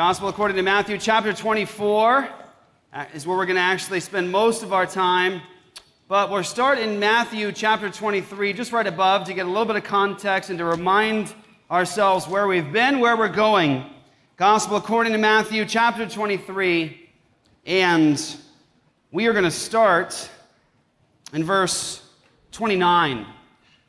Gospel according to Matthew chapter 24 uh, is where we're going to actually spend most of our time. But we'll start in Matthew chapter 23, just right above, to get a little bit of context and to remind ourselves where we've been, where we're going. Gospel according to Matthew chapter 23, and we are going to start in verse 29.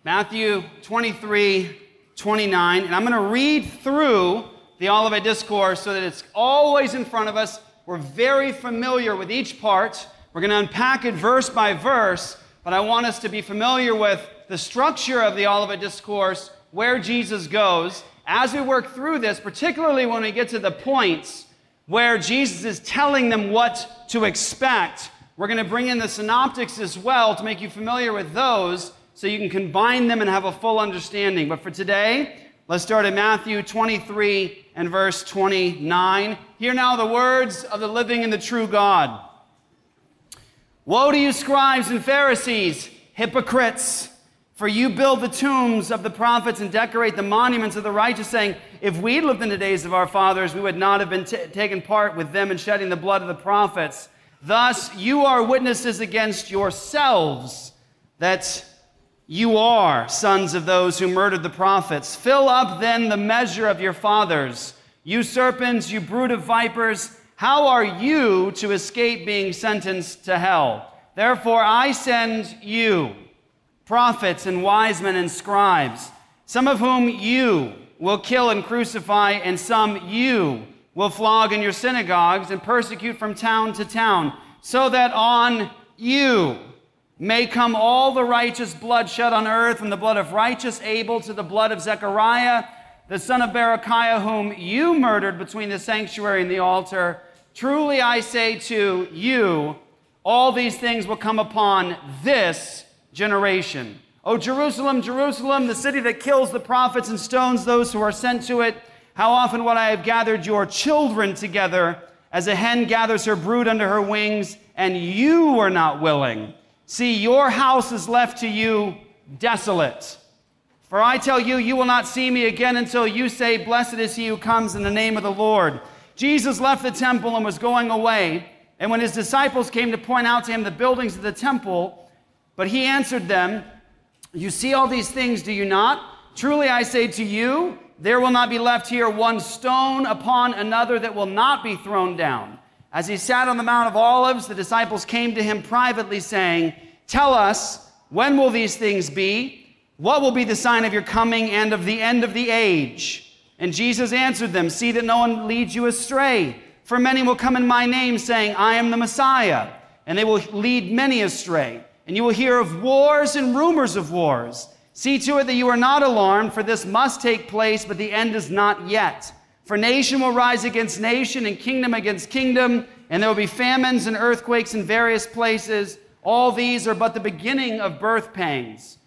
Matthew 23, 29. And I'm going to read through the Olivet Discourse so that it's always in front of us. We're very familiar with each part. We're going to unpack it verse by verse, but I want us to be familiar with the structure of the Olivet Discourse, where Jesus goes. As we work through this, particularly when we get to the points where Jesus is telling them what to expect, we're going to bring in the synoptics as well to make you familiar with those so you can combine them and have a full understanding. But for today, let's start at Matthew 23 and verse 29. Hear now the words of the living and the true God. Woe to you, scribes and Pharisees, hypocrites! For you build the tombs of the prophets and decorate the monuments of the righteous, saying, If we lived in the days of our fathers, we would not have been t- taken part with them in shedding the blood of the prophets. Thus, you are witnesses against yourselves that you are sons of those who murdered the prophets. Fill up then the measure of your fathers. You serpents, you brood of vipers, how are you to escape being sentenced to hell? Therefore, I send you prophets and wise men and scribes, some of whom you will kill and crucify, and some you will flog in your synagogues and persecute from town to town, so that on you may come all the righteous blood shed on earth, from the blood of righteous Abel to the blood of Zechariah, the son of Berechiah, whom you murdered between the sanctuary and the altar. Truly I say to you, all these things will come upon this generation. O Jerusalem, Jerusalem, the city that kills the prophets and stones those who are sent to it, how often would I have gathered your children together as a hen gathers her brood under her wings, and you were not willing. See, your house is left to you desolate. For I tell you, you will not see me again until you say, Blessed is he who comes in the name of the Lord. Jesus left the temple and was going away. And when his disciples came to point out to him the buildings of the temple, but he answered them, You see all these things, do you not? Truly I say to you, there will not be left here one stone upon another that will not be thrown down. As he sat on the Mount of Olives, the disciples came to him privately, saying, Tell us, when will these things be? What will be the sign of your coming and of the end of the age? And Jesus answered them, See that no one leads you astray. For many will come in my name, saying, I am the Messiah, and they will lead many astray. And you will hear of wars and rumors of wars. See to it that you are not alarmed, for this must take place, but the end is not yet. For nation will rise against nation and kingdom against kingdom, and there will be famines and earthquakes in various places. All these are but the beginning of birth pangs.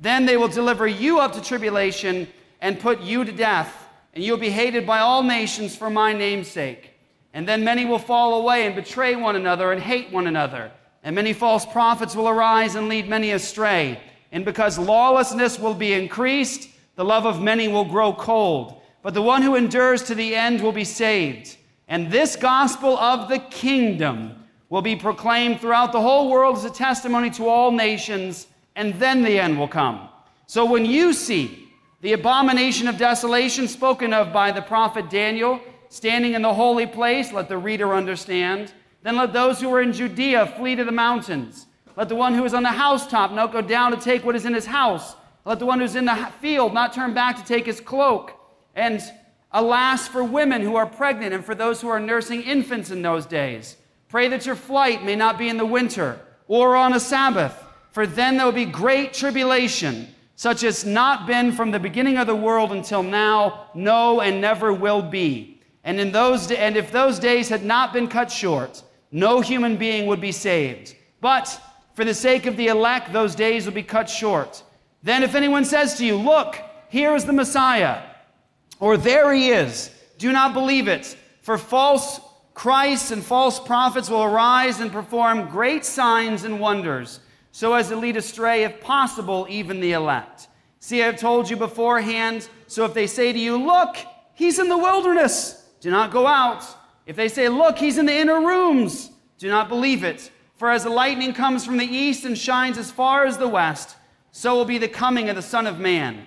Then they will deliver you up to tribulation and put you to death, and you will be hated by all nations for my name's sake. And then many will fall away and betray one another and hate one another. And many false prophets will arise and lead many astray. And because lawlessness will be increased, the love of many will grow cold but the one who endures to the end will be saved. And this gospel of the kingdom will be proclaimed throughout the whole world as a testimony to all nations, and then the end will come. So when you see the abomination of desolation spoken of by the prophet Daniel standing in the holy place, let the reader understand. Then let those who are in Judea flee to the mountains. Let the one who is on the housetop not go down to take what is in his house. Let the one who's in the field not turn back to take his cloak. And alas for women who are pregnant and for those who are nursing infants in those days. Pray that your flight may not be in the winter or on a Sabbath, for then there will be great tribulation, such as not been from the beginning of the world until now, no, and never will be. And in those and if those days had not been cut short, no human being would be saved. But for the sake of the elect, those days will be cut short. Then if anyone says to you, Look, here is the Messiah, or there he is. Do not believe it. For false Christs and false prophets will arise and perform great signs and wonders, so as to lead astray, if possible, even the elect. See, I have told you beforehand, so if they say to you, Look, he's in the wilderness, do not go out. If they say, Look, he's in the inner rooms, do not believe it. For as the lightning comes from the east and shines as far as the west, so will be the coming of the Son of Man.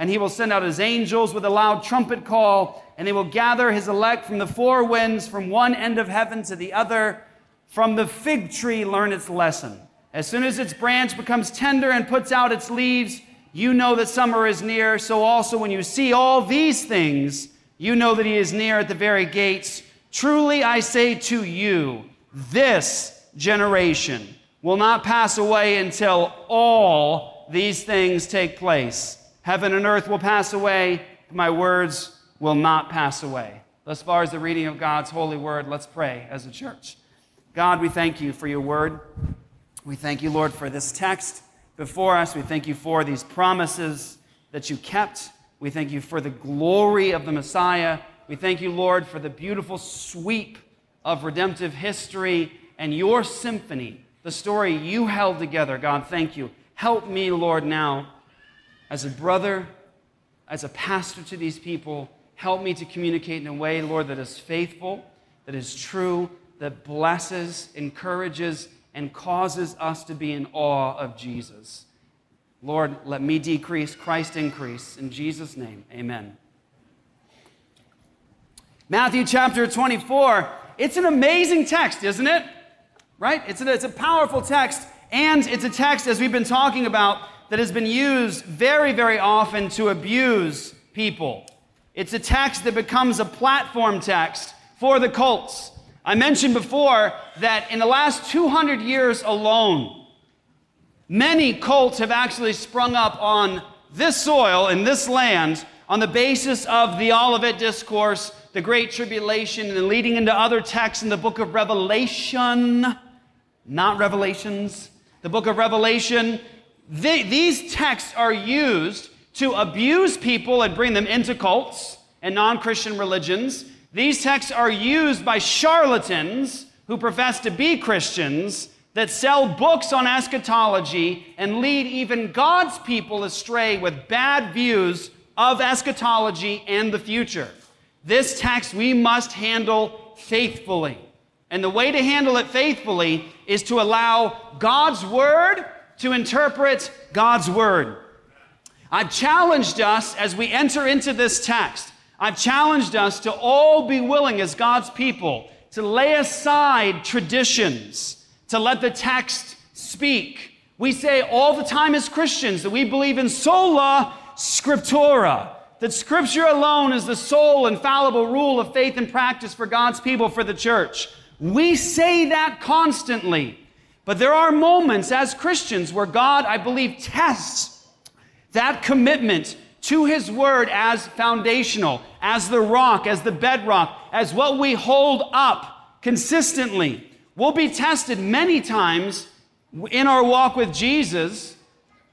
and he will send out his angels with a loud trumpet call, and they will gather his elect from the four winds, from one end of heaven to the other. From the fig tree, learn its lesson. As soon as its branch becomes tender and puts out its leaves, you know that summer is near. So also, when you see all these things, you know that he is near at the very gates. Truly, I say to you, this generation will not pass away until all these things take place. Heaven and earth will pass away, my words will not pass away. Thus far as the reading of God's holy word, let's pray as a church. God, we thank you for your word. We thank you, Lord, for this text before us. We thank you for these promises that you kept. We thank you for the glory of the Messiah. We thank you, Lord, for the beautiful sweep of redemptive history and your symphony, the story you held together. God, thank you. Help me, Lord, now as a brother, as a pastor to these people, help me to communicate in a way, Lord, that is faithful, that is true, that blesses, encourages, and causes us to be in awe of Jesus. Lord, let me decrease, Christ increase. In Jesus' name, amen. Matthew chapter 24. It's an amazing text, isn't it? Right? It's a, it's a powerful text, and it's a text, as we've been talking about, that has been used very, very often to abuse people. It's a text that becomes a platform text for the cults. I mentioned before that in the last 200 years alone, many cults have actually sprung up on this soil, in this land, on the basis of the Olivet Discourse, the Great Tribulation, and leading into other texts in the book of Revelation, not Revelations, the book of Revelation, they, these texts are used to abuse people and bring them into cults and non Christian religions. These texts are used by charlatans who profess to be Christians that sell books on eschatology and lead even God's people astray with bad views of eschatology and the future. This text we must handle faithfully. And the way to handle it faithfully is to allow God's word to interpret God's word. I've challenged us as we enter into this text, I've challenged us to all be willing as God's people to lay aside traditions, to let the text speak. We say all the time as Christians that we believe in sola scriptura, that scripture alone is the sole infallible rule of faith and practice for God's people, for the church. We say that constantly. But there are moments as Christians where God, I believe, tests that commitment to His Word as foundational, as the rock, as the bedrock, as what we hold up consistently. We'll be tested many times in our walk with Jesus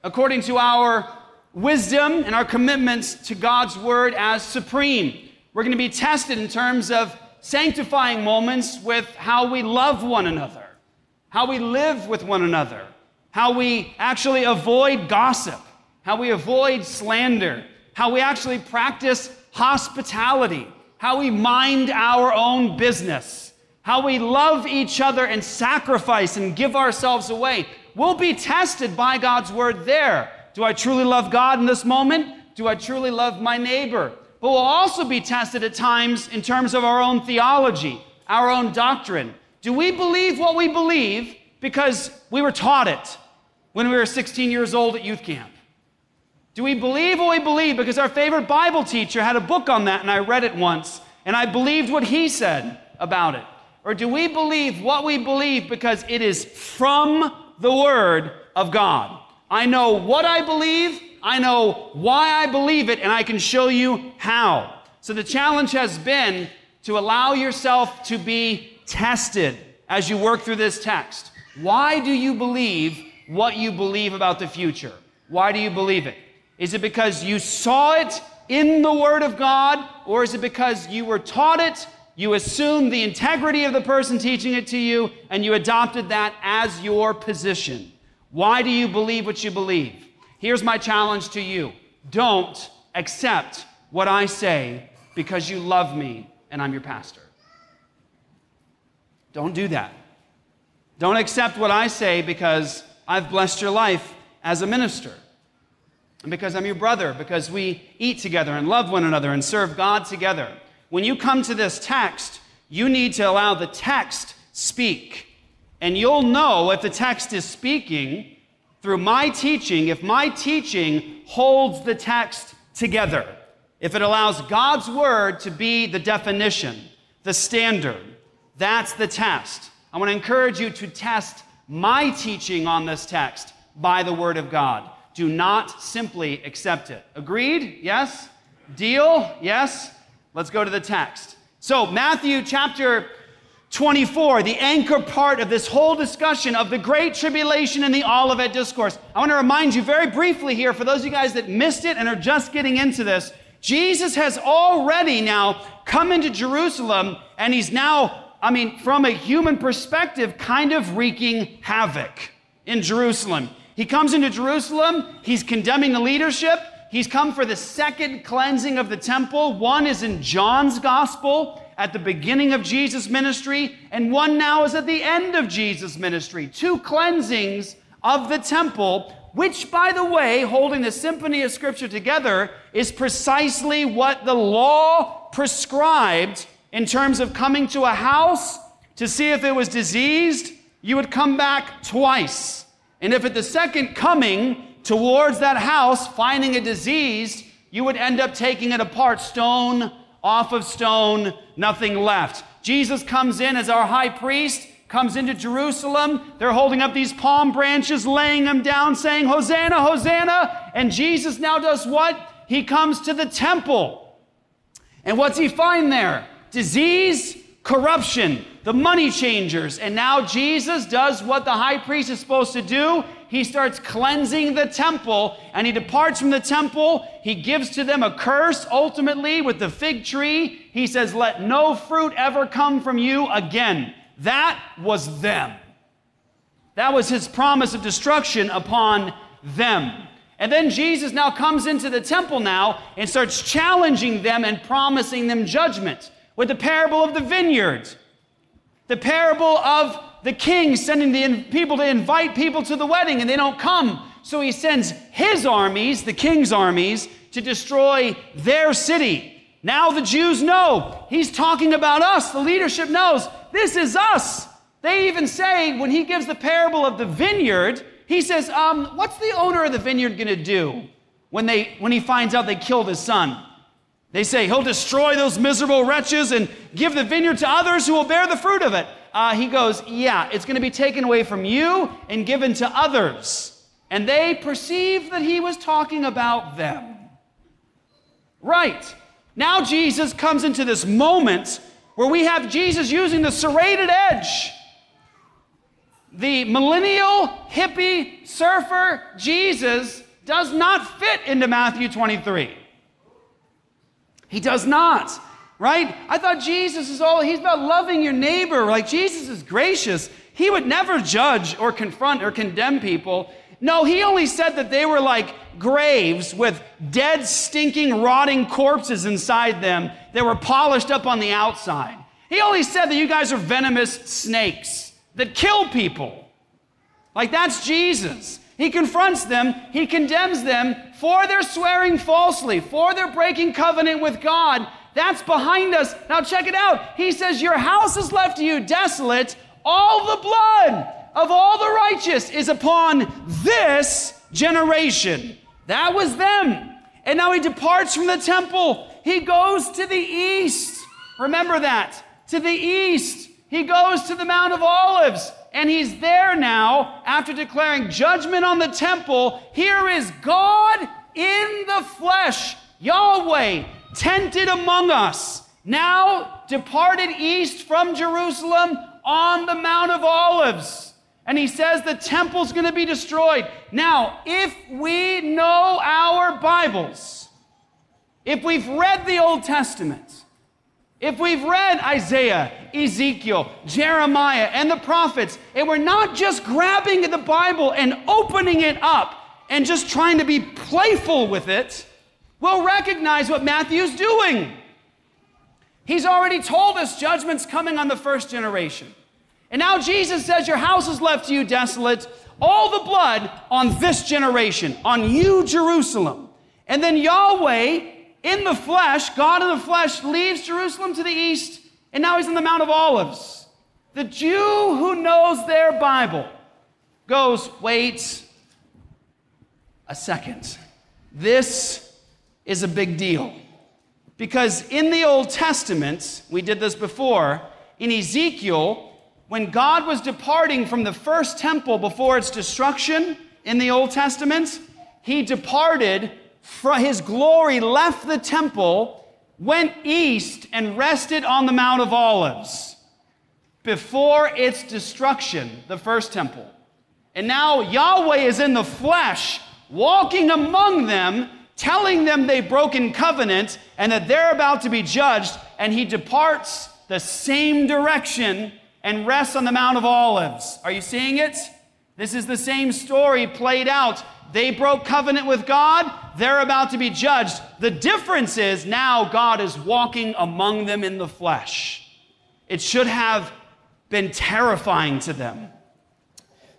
according to our wisdom and our commitments to God's Word as supreme. We're going to be tested in terms of sanctifying moments with how we love one another how we live with one another, how we actually avoid gossip, how we avoid slander, how we actually practice hospitality, how we mind our own business, how we love each other and sacrifice and give ourselves away. We'll be tested by God's word there. Do I truly love God in this moment? Do I truly love my neighbor? But we'll also be tested at times in terms of our own theology, our own doctrine. Do we believe what we believe because we were taught it when we were 16 years old at youth camp? Do we believe what we believe because our favorite Bible teacher had a book on that and I read it once and I believed what he said about it? Or do we believe what we believe because it is from the Word of God? I know what I believe, I know why I believe it, and I can show you how. So the challenge has been to allow yourself to be tested as you work through this text. Why do you believe what you believe about the future? Why do you believe it? Is it because you saw it in the Word of God, or is it because you were taught it, you assumed the integrity of the person teaching it to you, and you adopted that as your position? Why do you believe what you believe? Here's my challenge to you don't accept what I say because you love me and I'm your pastor. Don't do that. Don't accept what I say because I've blessed your life as a minister. And because I'm your brother, because we eat together and love one another and serve God together. When you come to this text, you need to allow the text speak. And you'll know if the text is speaking through my teaching, if my teaching holds the text together, if it allows God's word to be the definition, the standard, that's the test. I want to encourage you to test my teaching on this text by the word of God. Do not simply accept it. Agreed? Yes? Deal? Yes? Let's go to the text. So, Matthew chapter 24, the anchor part of this whole discussion of the Great Tribulation and the Olivet Discourse. I want to remind you very briefly here, for those of you guys that missed it and are just getting into this, Jesus has already now come into Jerusalem and he's now, I mean, from a human perspective, kind of wreaking havoc in Jerusalem. He comes into Jerusalem, he's condemning the leadership. He's come for the second cleansing of the temple. One is in John's gospel at the beginning of Jesus' ministry, and one now is at the end of Jesus' ministry. Two cleansings of the temple, which, by the way, holding the symphony of Scripture together, is precisely what the law prescribed in terms of coming to a house to see if it was diseased. You would come back twice. And if at the second coming towards that house, finding a disease, you would end up taking it apart stone off of stone, nothing left. Jesus comes in as our high priest, comes into Jerusalem. They're holding up these palm branches, laying them down, saying, Hosanna, Hosanna. And Jesus now does what? He comes to the temple. And what's he find there? Disease, corruption, the money changers. And now Jesus does what the high priest is supposed to do. He starts cleansing the temple and he departs from the temple. He gives to them a curse ultimately with the fig tree. He says, Let no fruit ever come from you again. That was them. That was his promise of destruction upon them. And then Jesus now comes into the temple now and starts challenging them and promising them judgment with the parable of the vineyards. The parable of the king sending the people to invite people to the wedding and they don't come. So he sends his armies, the king's armies, to destroy their city. Now the Jews know. He's talking about us. The leadership knows. This is us. They even say, when he gives the parable of the vineyard, he says, um, What's the owner of the vineyard going to do when, they, when he finds out they killed his son? They say, He'll destroy those miserable wretches and give the vineyard to others who will bear the fruit of it. Uh, he goes, Yeah, it's going to be taken away from you and given to others. And they perceived that he was talking about them. Right. Now Jesus comes into this moment where we have Jesus using the serrated edge. The millennial, hippie, surfer Jesus does not fit into Matthew 23. He does not, right? I thought Jesus is all, he's about loving your neighbor. Like Jesus is gracious. He would never judge or confront or condemn people. No, he only said that they were like graves with dead, stinking, rotting corpses inside them that were polished up on the outside. He only said that you guys are venomous snakes that kill people. Like that's Jesus. He confronts them, he condemns them for their swearing falsely, for their breaking covenant with God. That's behind us. Now, check it out. He says, Your house is left to you desolate. All the blood of all the righteous is upon this generation. That was them. And now he departs from the temple. He goes to the east. Remember that. To the east. He goes to the Mount of Olives. And he's there now after declaring judgment on the temple. Here is God in the flesh, Yahweh, tented among us. Now departed east from Jerusalem on the Mount of Olives. And he says the temple's going to be destroyed. Now, if we know our Bibles, if we've read the Old Testament, if we've read Isaiah, Ezekiel, Jeremiah, and the prophets, and we're not just grabbing the Bible and opening it up and just trying to be playful with it, we'll recognize what Matthew's doing. He's already told us judgment's coming on the first generation. And now Jesus says, Your house is left to you desolate, all the blood on this generation, on you, Jerusalem. And then Yahweh in the flesh, God in the flesh, leaves Jerusalem to the east, and now he's on the Mount of Olives. The Jew who knows their Bible goes, wait a second. This is a big deal. Because in the Old Testament, we did this before, in Ezekiel, when God was departing from the first temple before its destruction in the Old Testament, he departed his glory left the temple, went east, and rested on the Mount of Olives before its destruction, the first temple. And now Yahweh is in the flesh, walking among them, telling them they've broken covenant and that they're about to be judged, and he departs the same direction and rests on the Mount of Olives. Are you seeing it? This is the same story played out they broke covenant with God, they're about to be judged. The difference is now God is walking among them in the flesh. It should have been terrifying to them.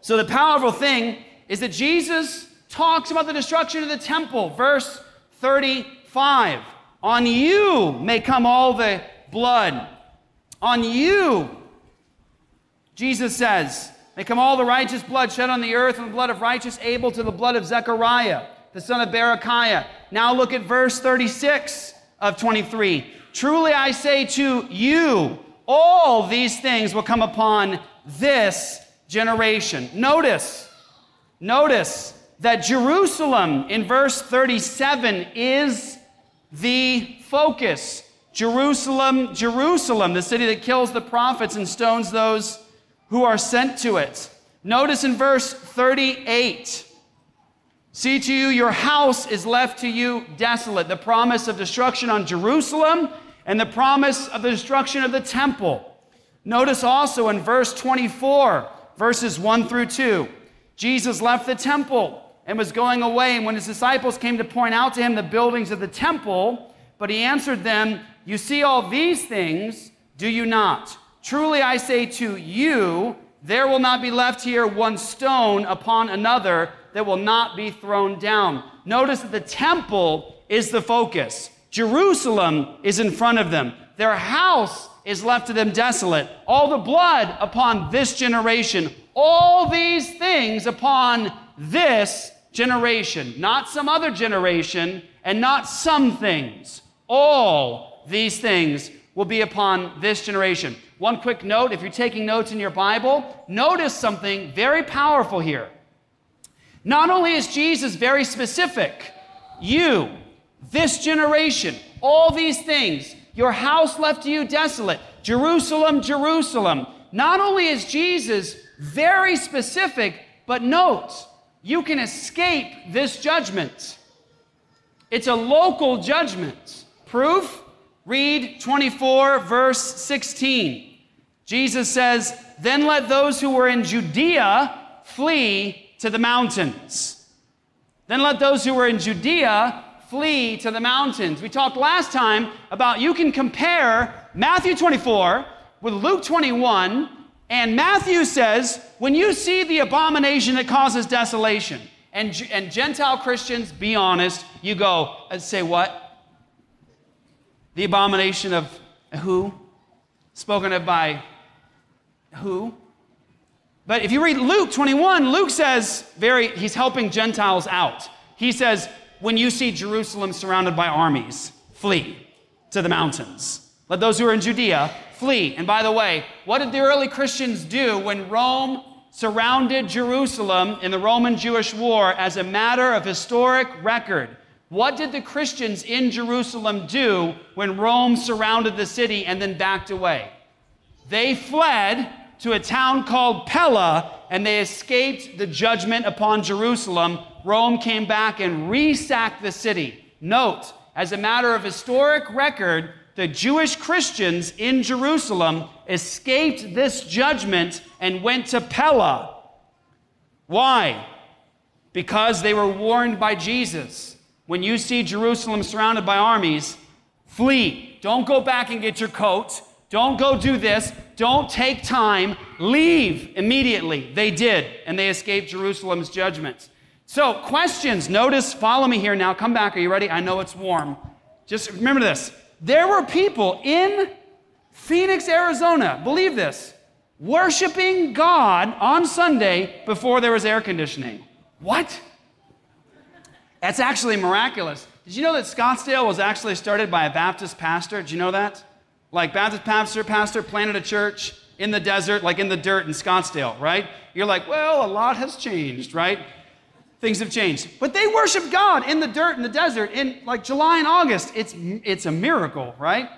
So, the powerful thing is that Jesus talks about the destruction of the temple. Verse 35 On you may come all the blood. On you, Jesus says, May come all the righteous blood shed on the earth, from the blood of righteous Abel to the blood of Zechariah, the son of Berechiah. Now look at verse 36 of 23. Truly I say to you, all these things will come upon this generation. Notice, notice that Jerusalem in verse 37 is the focus. Jerusalem, Jerusalem, the city that kills the prophets and stones those who are sent to it. Notice in verse 38 See to you, your house is left to you desolate. The promise of destruction on Jerusalem and the promise of the destruction of the temple. Notice also in verse 24, verses 1 through 2, Jesus left the temple and was going away. And when his disciples came to point out to him the buildings of the temple, but he answered them, You see all these things, do you not? Truly I say to you, there will not be left here one stone upon another that will not be thrown down. Notice that the temple is the focus. Jerusalem is in front of them. Their house is left to them desolate. All the blood upon this generation. All these things upon this generation. Not some other generation and not some things. All these things will be upon this generation. One quick note if you're taking notes in your Bible, notice something very powerful here. Not only is Jesus very specific, you, this generation, all these things, your house left to you desolate, Jerusalem, Jerusalem. Not only is Jesus very specific, but note, you can escape this judgment. It's a local judgment. Proof? Read 24, verse 16. Jesus says, Then let those who were in Judea flee to the mountains. Then let those who were in Judea flee to the mountains. We talked last time about you can compare Matthew 24 with Luke 21, and Matthew says, when you see the abomination that causes desolation, and, and Gentile Christians, be honest, you go and say, What? The abomination of who? Spoken of by who? But if you read Luke 21, Luke says, very, he's helping Gentiles out. He says, when you see Jerusalem surrounded by armies, flee to the mountains. Let those who are in Judea flee. And by the way, what did the early Christians do when Rome surrounded Jerusalem in the Roman Jewish War as a matter of historic record? What did the Christians in Jerusalem do when Rome surrounded the city and then backed away? They fled to a town called Pella and they escaped the judgment upon Jerusalem. Rome came back and resacked the city. Note, as a matter of historic record, the Jewish Christians in Jerusalem escaped this judgment and went to Pella. Why? Because they were warned by Jesus. When you see Jerusalem surrounded by armies, flee. Don't go back and get your coat. Don't go do this. Don't take time. Leave immediately. They did, and they escaped Jerusalem's judgment. So, questions. Notice, follow me here now. Come back. Are you ready? I know it's warm. Just remember this. There were people in Phoenix, Arizona, believe this, worshiping God on Sunday before there was air conditioning. What? That's actually miraculous. Did you know that Scottsdale was actually started by a Baptist pastor? Did you know that? Like Baptist pastor, pastor planted a church in the desert, like in the dirt in Scottsdale, right? You're like, well, a lot has changed, right? Things have changed. But they worship God in the dirt in the desert in like July and August. It's, it's a miracle, right?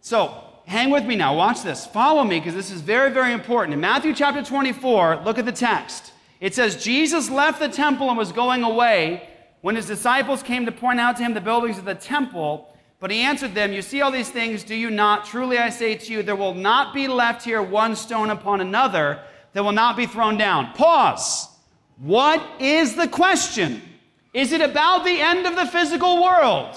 So hang with me now. Watch this. Follow me because this is very, very important. In Matthew chapter 24, look at the text. It says, Jesus left the temple and was going away when his disciples came to point out to him the buildings of the temple. But he answered them, You see all these things, do you not? Truly I say to you, there will not be left here one stone upon another that will not be thrown down. Pause. What is the question? Is it about the end of the physical world?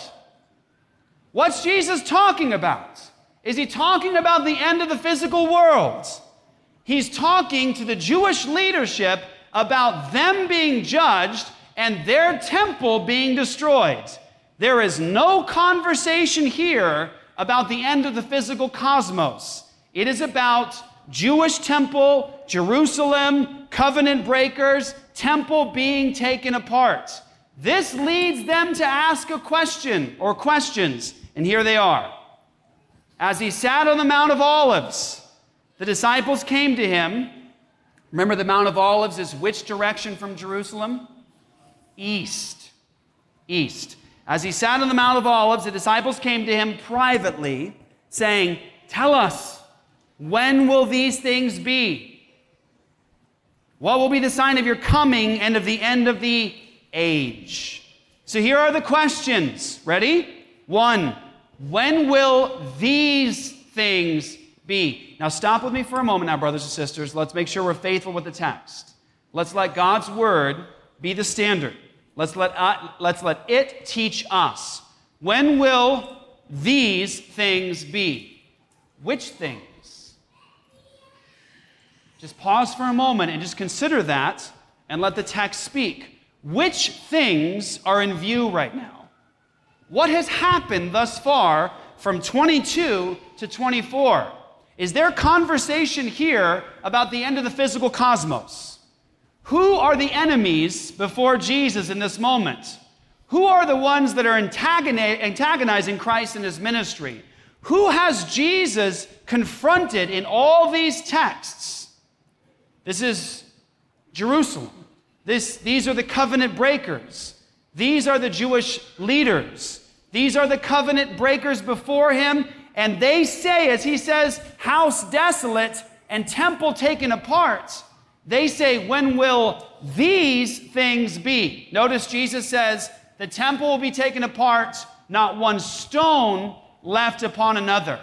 What's Jesus talking about? Is he talking about the end of the physical world? He's talking to the Jewish leadership about them being judged and their temple being destroyed. There is no conversation here about the end of the physical cosmos. It is about Jewish temple, Jerusalem, covenant breakers, temple being taken apart. This leads them to ask a question or questions, and here they are. As he sat on the Mount of Olives, the disciples came to him. Remember, the Mount of Olives is which direction from Jerusalem? East. East. As he sat on the Mount of Olives, the disciples came to him privately, saying, Tell us, when will these things be? What will be the sign of your coming and of the end of the age? So here are the questions. Ready? One, when will these things be? Now stop with me for a moment now, brothers and sisters. Let's make sure we're faithful with the text. Let's let God's word be the standard. Let's let, uh, let's let it teach us. When will these things be? Which things? Just pause for a moment and just consider that and let the text speak. Which things are in view right now? What has happened thus far from 22 to 24? Is there conversation here about the end of the physical cosmos? Who are the enemies before Jesus in this moment? Who are the ones that are antagonizing Christ in his ministry? Who has Jesus confronted in all these texts? This is Jerusalem. This, these are the covenant breakers. These are the Jewish leaders. These are the covenant breakers before him. And they say, as he says, house desolate and temple taken apart. They say, When will these things be? Notice Jesus says, The temple will be taken apart, not one stone left upon another.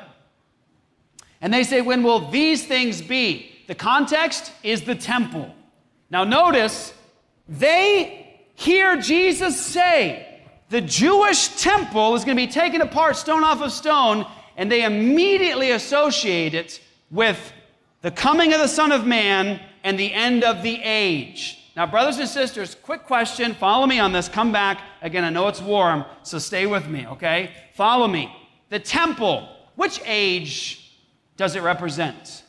And they say, When will these things be? The context is the temple. Now, notice, they hear Jesus say, the Jewish temple is going to be taken apart stone off of stone, and they immediately associate it with the coming of the Son of Man and the end of the age. Now, brothers and sisters, quick question. Follow me on this. Come back. Again, I know it's warm, so stay with me, okay? Follow me. The temple, which age does it represent?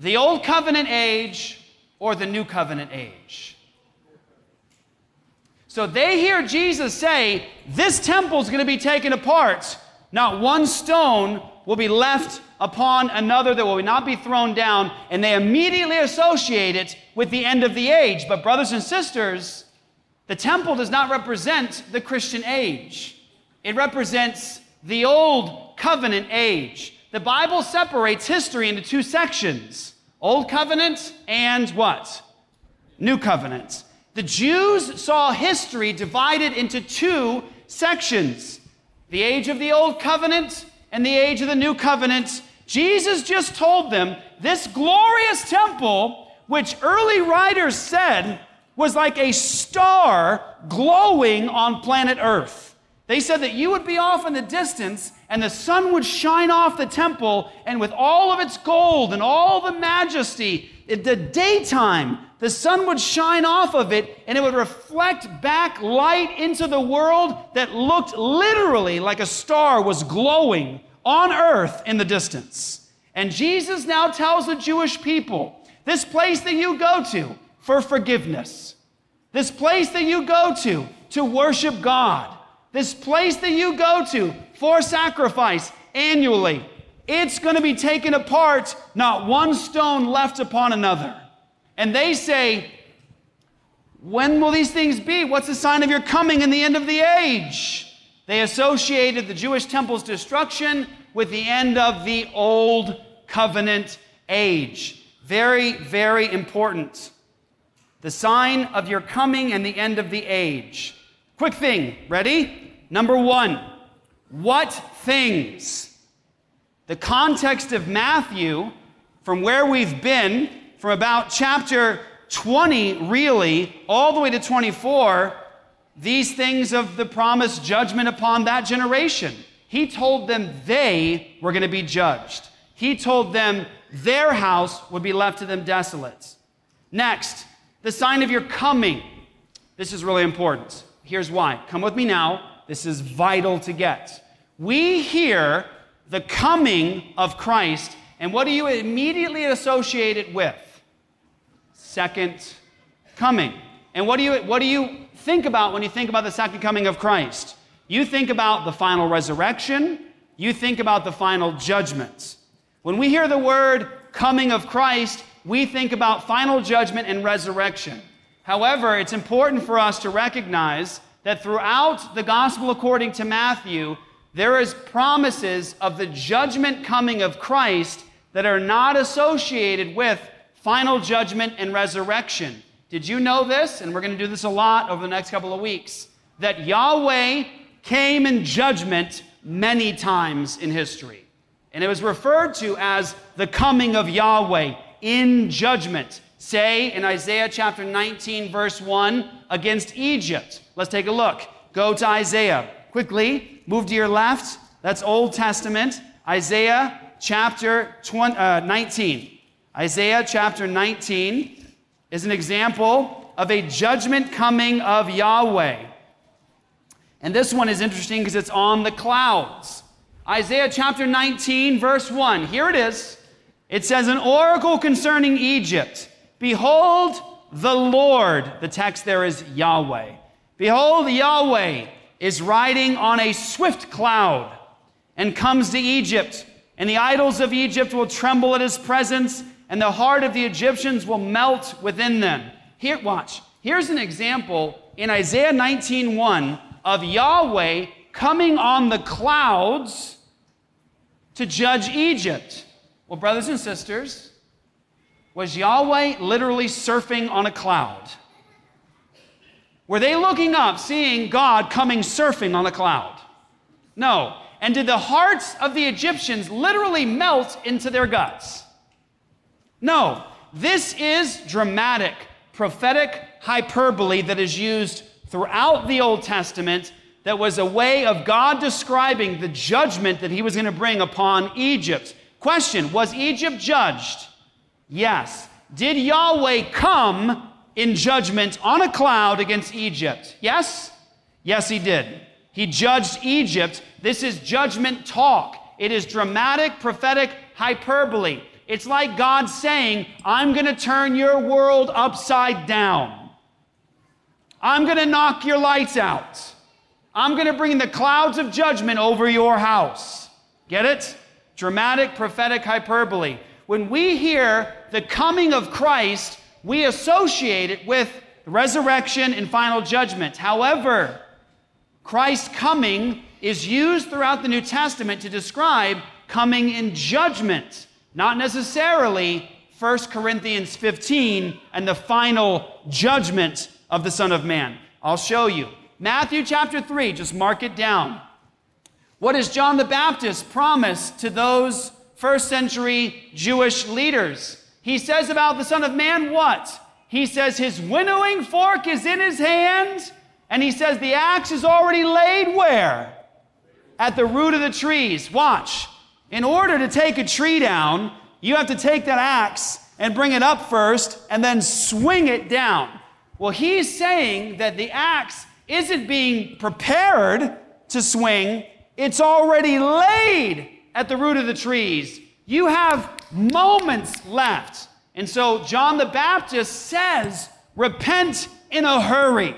The Old Covenant age or the New Covenant age? So they hear Jesus say, This temple is going to be taken apart. Not one stone will be left upon another that will not be thrown down, and they immediately associate it with the end of the age. But, brothers and sisters, The temple does not represent the Christian age, it represents the old covenant age. The Bible separates history into two sections Old covenant and what? New covenant. The Jews saw history divided into two sections the age of the Old Covenant and the age of the New Covenant. Jesus just told them this glorious temple, which early writers said was like a star glowing on planet Earth. They said that you would be off in the distance and the sun would shine off the temple, and with all of its gold and all the majesty, the daytime, the sun would shine off of it and it would reflect back light into the world that looked literally like a star was glowing on earth in the distance. And Jesus now tells the Jewish people this place that you go to for forgiveness, this place that you go to to worship God, this place that you go to for sacrifice annually, it's going to be taken apart, not one stone left upon another. And they say, When will these things be? What's the sign of your coming in the end of the age? They associated the Jewish temple's destruction with the end of the old covenant age. Very, very important. The sign of your coming and the end of the age. Quick thing, ready? Number one, what things? The context of Matthew, from where we've been, from about chapter 20, really, all the way to 24, these things of the promised judgment upon that generation. He told them they were going to be judged. He told them their house would be left to them desolate. Next, the sign of your coming. This is really important. Here's why. Come with me now. This is vital to get. We hear the coming of Christ, and what do you immediately associate it with? Second coming. And what do you what do you think about when you think about the second coming of Christ? You think about the final resurrection, you think about the final judgment. When we hear the word coming of Christ, we think about final judgment and resurrection. However, it's important for us to recognize that throughout the gospel according to Matthew, there is promises of the judgment coming of Christ that are not associated with final judgment and resurrection. Did you know this? And we're going to do this a lot over the next couple of weeks. That Yahweh came in judgment many times in history. And it was referred to as the coming of Yahweh in judgment. Say in Isaiah chapter 19, verse 1, against Egypt. Let's take a look. Go to Isaiah. Quickly, move to your left. That's Old Testament. Isaiah chapter 20, uh, 19. Isaiah chapter 19 is an example of a judgment coming of Yahweh. And this one is interesting because it's on the clouds. Isaiah chapter 19, verse 1. Here it is. It says, An oracle concerning Egypt. Behold, the Lord. The text there is Yahweh. Behold, Yahweh is riding on a swift cloud and comes to Egypt. And the idols of Egypt will tremble at his presence, and the heart of the Egyptians will melt within them. Here, watch. Here's an example in Isaiah 19:1 of Yahweh coming on the clouds to judge Egypt. Well, brothers and sisters, was Yahweh literally surfing on a cloud? Were they looking up, seeing God coming surfing on a cloud? No. And did the hearts of the Egyptians literally melt into their guts? No. This is dramatic, prophetic hyperbole that is used throughout the Old Testament that was a way of God describing the judgment that he was going to bring upon Egypt. Question Was Egypt judged? Yes. Did Yahweh come in judgment on a cloud against Egypt? Yes? Yes, he did. He judged Egypt. This is judgment talk. It is dramatic, prophetic hyperbole. It's like God saying, I'm going to turn your world upside down. I'm going to knock your lights out. I'm going to bring the clouds of judgment over your house. Get it? Dramatic, prophetic hyperbole. When we hear the coming of Christ, we associate it with resurrection and final judgment. However, Christ's coming is used throughout the New Testament to describe coming in judgment, not necessarily 1 Corinthians 15 and the final judgment of the Son of Man. I'll show you. Matthew chapter 3, just mark it down. What does John the Baptist promise to those first century Jewish leaders? He says about the Son of Man what? He says his winnowing fork is in his hand, and he says the axe is already laid where? At the root of the trees. Watch. In order to take a tree down, you have to take that axe and bring it up first and then swing it down. Well, he's saying that the axe isn't being prepared to swing, it's already laid at the root of the trees. You have moments left. And so John the Baptist says, Repent in a hurry.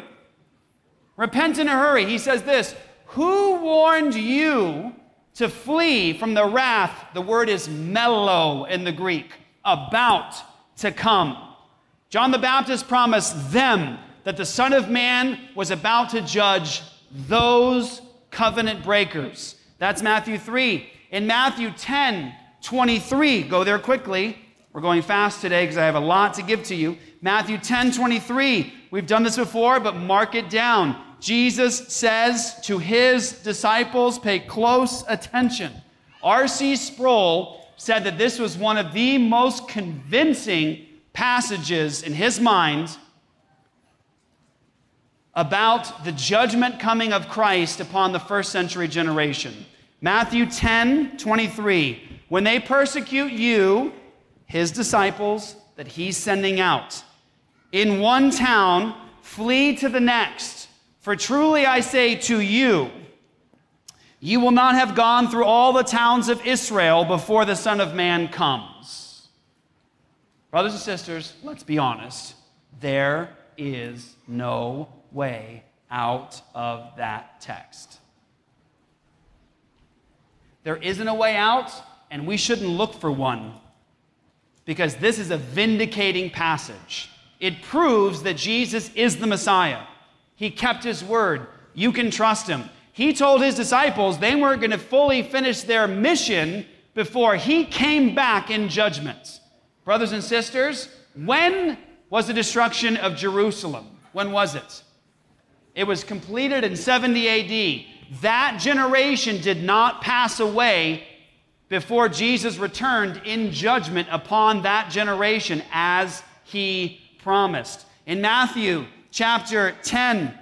Repent in a hurry. He says this Who warned you to flee from the wrath? The word is melo in the Greek, about to come. John the Baptist promised them that the Son of Man was about to judge those covenant breakers. That's Matthew 3. In Matthew 10, 23, go there quickly. We're going fast today because I have a lot to give to you. Matthew 10, 23. We've done this before, but mark it down. Jesus says to his disciples, pay close attention. R.C. Sproul said that this was one of the most convincing passages in his mind about the judgment coming of Christ upon the first century generation. Matthew 10 23. When they persecute you, his disciples that he's sending out, in one town, flee to the next. For truly I say to you, you will not have gone through all the towns of Israel before the Son of Man comes. Brothers and sisters, let's be honest. There is no way out of that text. There isn't a way out, and we shouldn't look for one because this is a vindicating passage. It proves that Jesus is the Messiah. He kept his word. You can trust him. He told his disciples they weren't going to fully finish their mission before he came back in judgment. Brothers and sisters, when was the destruction of Jerusalem? When was it? It was completed in 70 AD. That generation did not pass away before Jesus returned in judgment upon that generation as he promised. In Matthew chapter 10,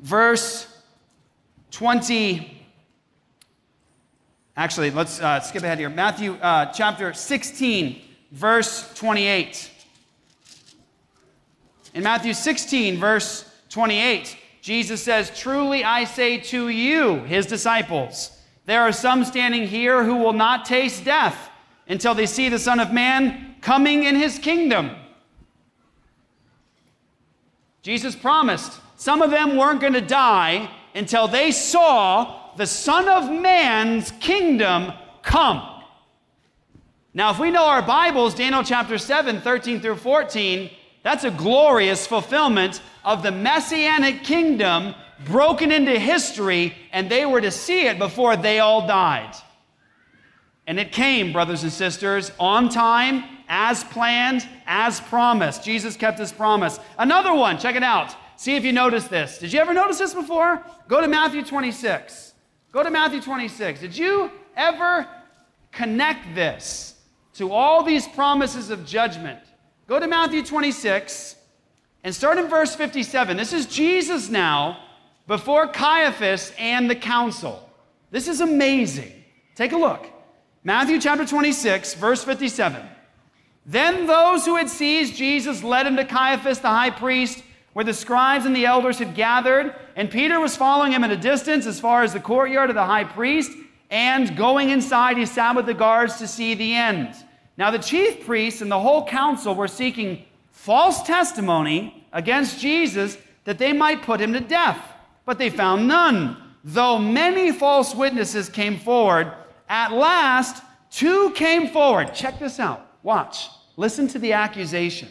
verse 20. Actually, let's uh, skip ahead here. Matthew uh, chapter 16, verse 28. In Matthew 16, verse 28, Jesus says, Truly I say to you, his disciples, there are some standing here who will not taste death until they see the Son of Man coming in his kingdom. Jesus promised some of them weren't going to die until they saw the Son of Man's kingdom come. Now, if we know our Bibles, Daniel chapter 7, 13 through 14, that's a glorious fulfillment of the messianic kingdom broken into history, and they were to see it before they all died. And it came, brothers and sisters, on time, as planned, as promised. Jesus kept his promise. Another one, check it out. See if you notice this. Did you ever notice this before? Go to Matthew 26. Go to Matthew 26. Did you ever connect this to all these promises of judgment? Go to Matthew 26 and start in verse 57. This is Jesus now before Caiaphas and the council. This is amazing. Take a look. Matthew chapter 26, verse 57. Then those who had seized Jesus led him to Caiaphas the high priest, where the scribes and the elders had gathered, and Peter was following him at a distance as far as the courtyard of the high priest, and going inside, he sat with the guards to see the end. Now the chief priests and the whole council were seeking false testimony against Jesus that they might put him to death, but they found none. Though many false witnesses came forward, at last two came forward. Check this out. Watch. Listen to the accusation.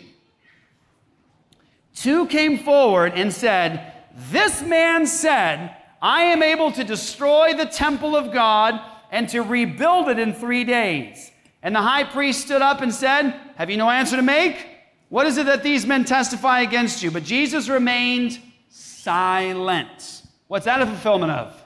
two came forward and said, This man said, I am able to destroy the temple of God and to rebuild it in three days. And the high priest stood up and said, Have you no answer to make? What is it that these men testify against you? But Jesus remained silent. What's that a fulfillment of?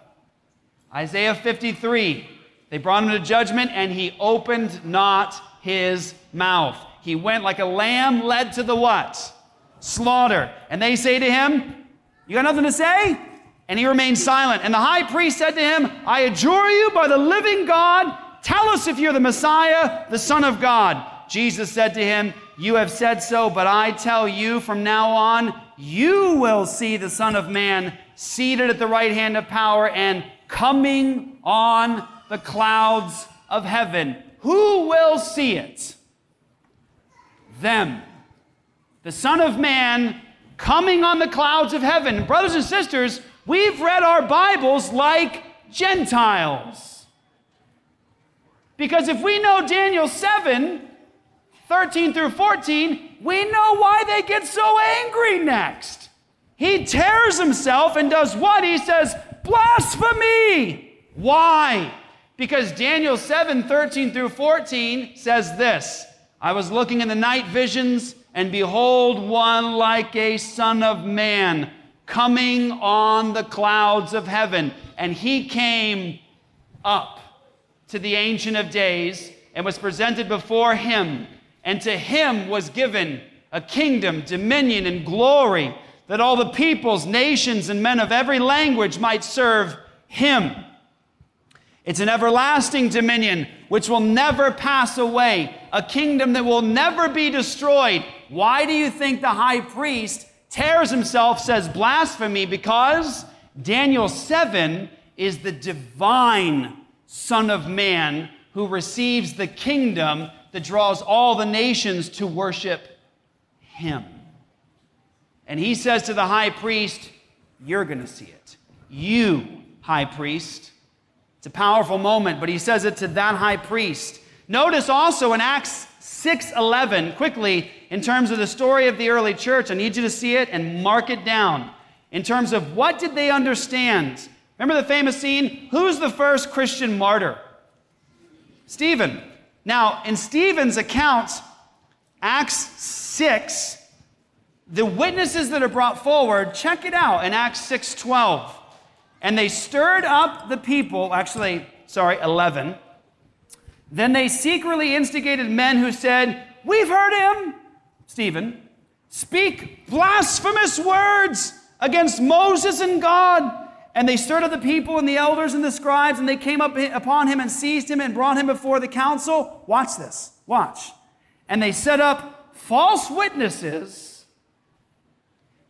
Isaiah 53. They brought him to judgment, and he opened not his mouth. He went like a lamb led to the what? Slaughter. And they say to him, You got nothing to say? And he remained silent. And the high priest said to him, I adjure you by the living God, tell us if you're the Messiah, the Son of God. Jesus said to him, You have said so, but I tell you from now on, you will see the Son of Man seated at the right hand of power and coming on the clouds of heaven. Who will see it? Them. The Son of Man coming on the clouds of heaven. Brothers and sisters, we've read our Bibles like Gentiles. Because if we know Daniel 7, 13 through 14, we know why they get so angry next. He tears himself and does what? He says, blasphemy. Why? Because Daniel 7 13 through 14 says this I was looking in the night visions, and behold, one like a son of man coming on the clouds of heaven. And he came up to the Ancient of Days and was presented before him. And to him was given a kingdom, dominion, and glory that all the peoples, nations, and men of every language might serve him. It's an everlasting dominion which will never pass away, a kingdom that will never be destroyed. Why do you think the high priest tears himself, says blasphemy? Because Daniel 7 is the divine Son of Man who receives the kingdom that draws all the nations to worship him. And he says to the high priest, You're going to see it. You, high priest. It's a powerful moment, but he says it to that high priest. Notice also in Acts 6:11, quickly, in terms of the story of the early church, I need you to see it and mark it down. In terms of what did they understand? Remember the famous scene? Who's the first Christian martyr? Stephen. Now, in Stephen's account, Acts 6, the witnesses that are brought forward, check it out in Acts 6:12. And they stirred up the people, actually, sorry, 11. Then they secretly instigated men who said, We've heard him, Stephen, speak blasphemous words against Moses and God. And they stirred up the people and the elders and the scribes, and they came up upon him and seized him and brought him before the council. Watch this. Watch. And they set up false witnesses.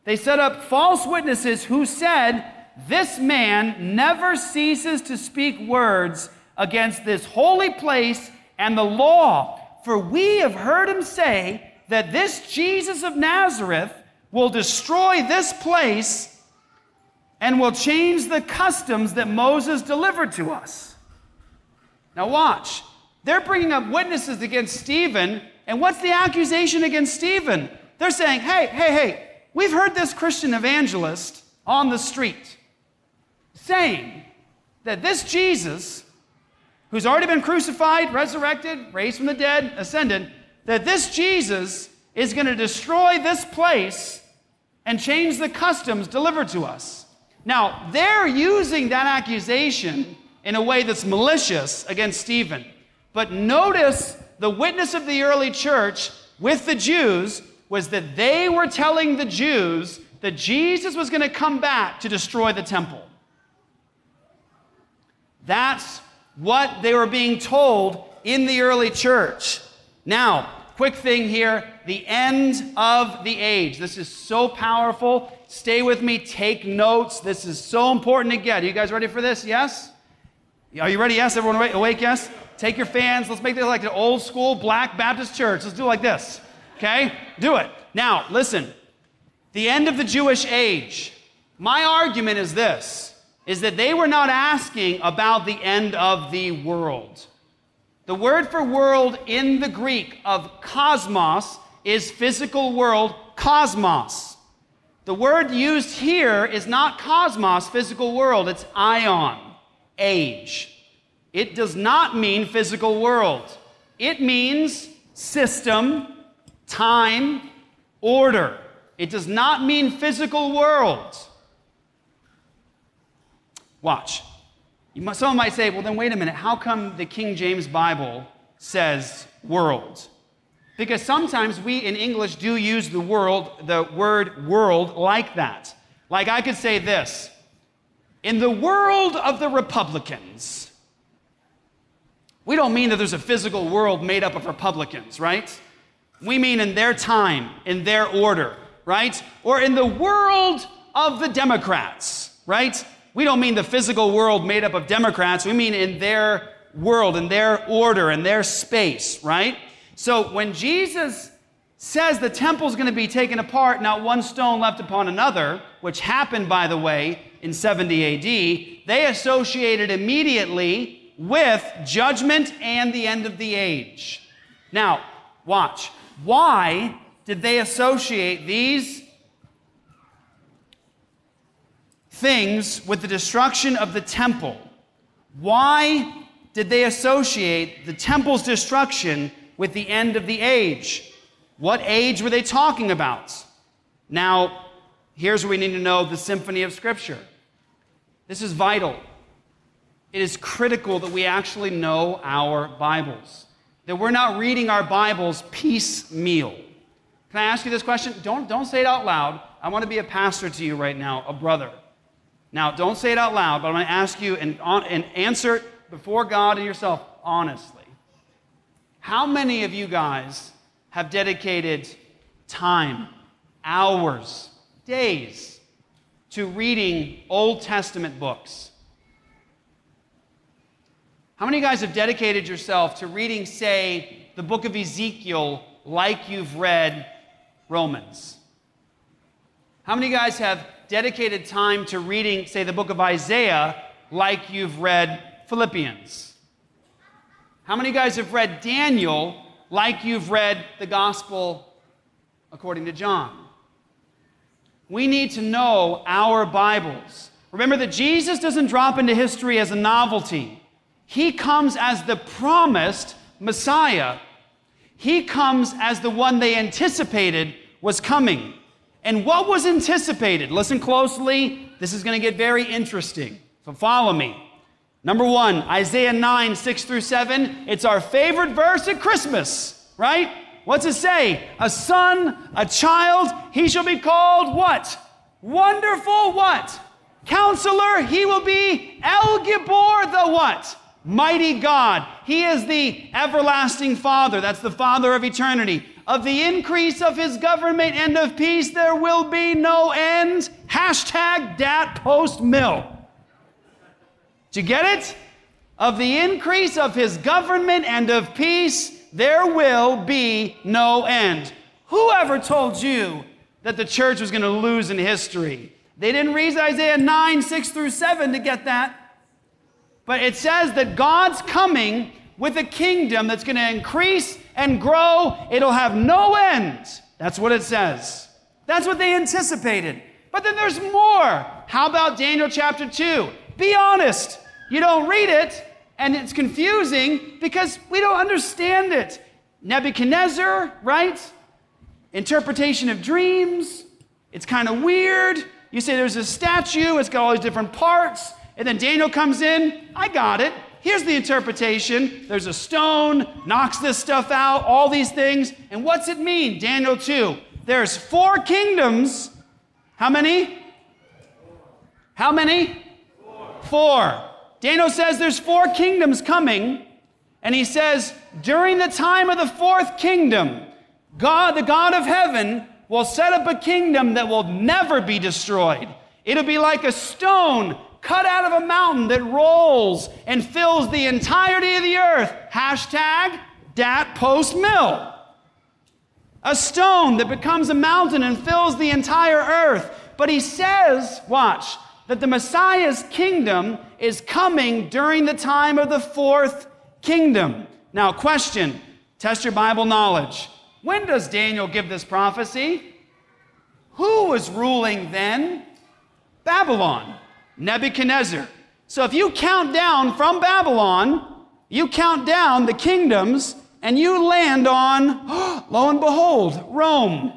They set up false witnesses who said, This man never ceases to speak words against this holy place and the law. For we have heard him say that this Jesus of Nazareth will destroy this place and will change the customs that Moses delivered to us. Now, watch. They're bringing up witnesses against Stephen, and what's the accusation against Stephen? They're saying, hey, hey, hey, we've heard this Christian evangelist on the street saying that this Jesus, who's already been crucified, resurrected, raised from the dead, ascended, that this Jesus is going to destroy this place and change the customs delivered to us. Now, they're using that accusation in a way that's malicious against Stephen. But notice the witness of the early church with the Jews was that they were telling the Jews that Jesus was going to come back to destroy the temple. That's what they were being told in the early church. Now, quick thing here the end of the age. This is so powerful. Stay with me, take notes. This is so important to get. Are you guys ready for this? Yes? Are you ready? Yes? Everyone awake? Yes? Take your fans. Let's make this like an old school black Baptist church. Let's do it like this. Okay? Do it. Now, listen. The end of the Jewish age. My argument is this is that they were not asking about the end of the world. The word for world in the Greek of cosmos is physical world, cosmos. The word used here is not cosmos, physical world, it's aion, age. It does not mean physical world. It means system, time, order. It does not mean physical world. Watch. Someone might say, well, then wait a minute. How come the King James Bible says world? Because sometimes we in English do use the world, the word world like that. Like I could say this In the world of the Republicans, we don't mean that there's a physical world made up of Republicans, right? We mean in their time, in their order, right? Or in the world of the Democrats, right? We don't mean the physical world made up of Democrats. We mean in their world, in their order, in their space, right? So when Jesus says the temple is going to be taken apart, not one stone left upon another, which happened, by the way, in 70 AD, they associated immediately with judgment and the end of the age. Now, watch. Why did they associate these things with the destruction of the temple? Why did they associate the temple's destruction with the end of the age. What age were they talking about? Now, here's what we need to know the symphony of Scripture. This is vital. It is critical that we actually know our Bibles, that we're not reading our Bibles piecemeal. Can I ask you this question? Don't, don't say it out loud. I want to be a pastor to you right now, a brother. Now, don't say it out loud, but I'm going to ask you and, and answer it before God and yourself honestly. How many of you guys have dedicated time, hours, days to reading Old Testament books? How many of you guys have dedicated yourself to reading, say, the book of Ezekiel like you've read Romans? How many of you guys have dedicated time to reading, say, the book of Isaiah like you've read Philippians? How many guys have read Daniel like you've read the gospel according to John? We need to know our Bibles. Remember that Jesus doesn't drop into history as a novelty. He comes as the promised Messiah. He comes as the one they anticipated was coming. And what was anticipated? Listen closely. This is going to get very interesting. So follow me. Number one, Isaiah 9, 6 through 7. It's our favorite verse at Christmas, right? What's it say? A son, a child, he shall be called what? Wonderful what? Counselor, he will be El Gibbor, the what? Mighty God. He is the everlasting Father. That's the Father of eternity. Of the increase of his government and of peace, there will be no end. Hashtag dat post mill. Do you get it? Of the increase of his government and of peace, there will be no end. Whoever told you that the church was going to lose in history? They didn't read Isaiah 9, 6 through 7 to get that. But it says that God's coming with a kingdom that's going to increase and grow. It'll have no end. That's what it says. That's what they anticipated. But then there's more. How about Daniel chapter 2? Be honest. You don't read it, and it's confusing because we don't understand it. Nebuchadnezzar, right? Interpretation of dreams. It's kind of weird. You say there's a statue, it's got all these different parts. And then Daniel comes in. I got it. Here's the interpretation. There's a stone, knocks this stuff out, all these things. And what's it mean? Daniel 2. There's four kingdoms. How many? How many? Four. four. Daniel says there's four kingdoms coming, and he says, during the time of the fourth kingdom, God, the God of heaven, will set up a kingdom that will never be destroyed. It'll be like a stone cut out of a mountain that rolls and fills the entirety of the earth. Hashtag dat post mill. A stone that becomes a mountain and fills the entire earth. But he says, watch, that the Messiah's kingdom is coming during the time of the fourth kingdom. Now, question test your Bible knowledge. When does Daniel give this prophecy? Who was ruling then? Babylon, Nebuchadnezzar. So if you count down from Babylon, you count down the kingdoms and you land on, lo and behold, Rome.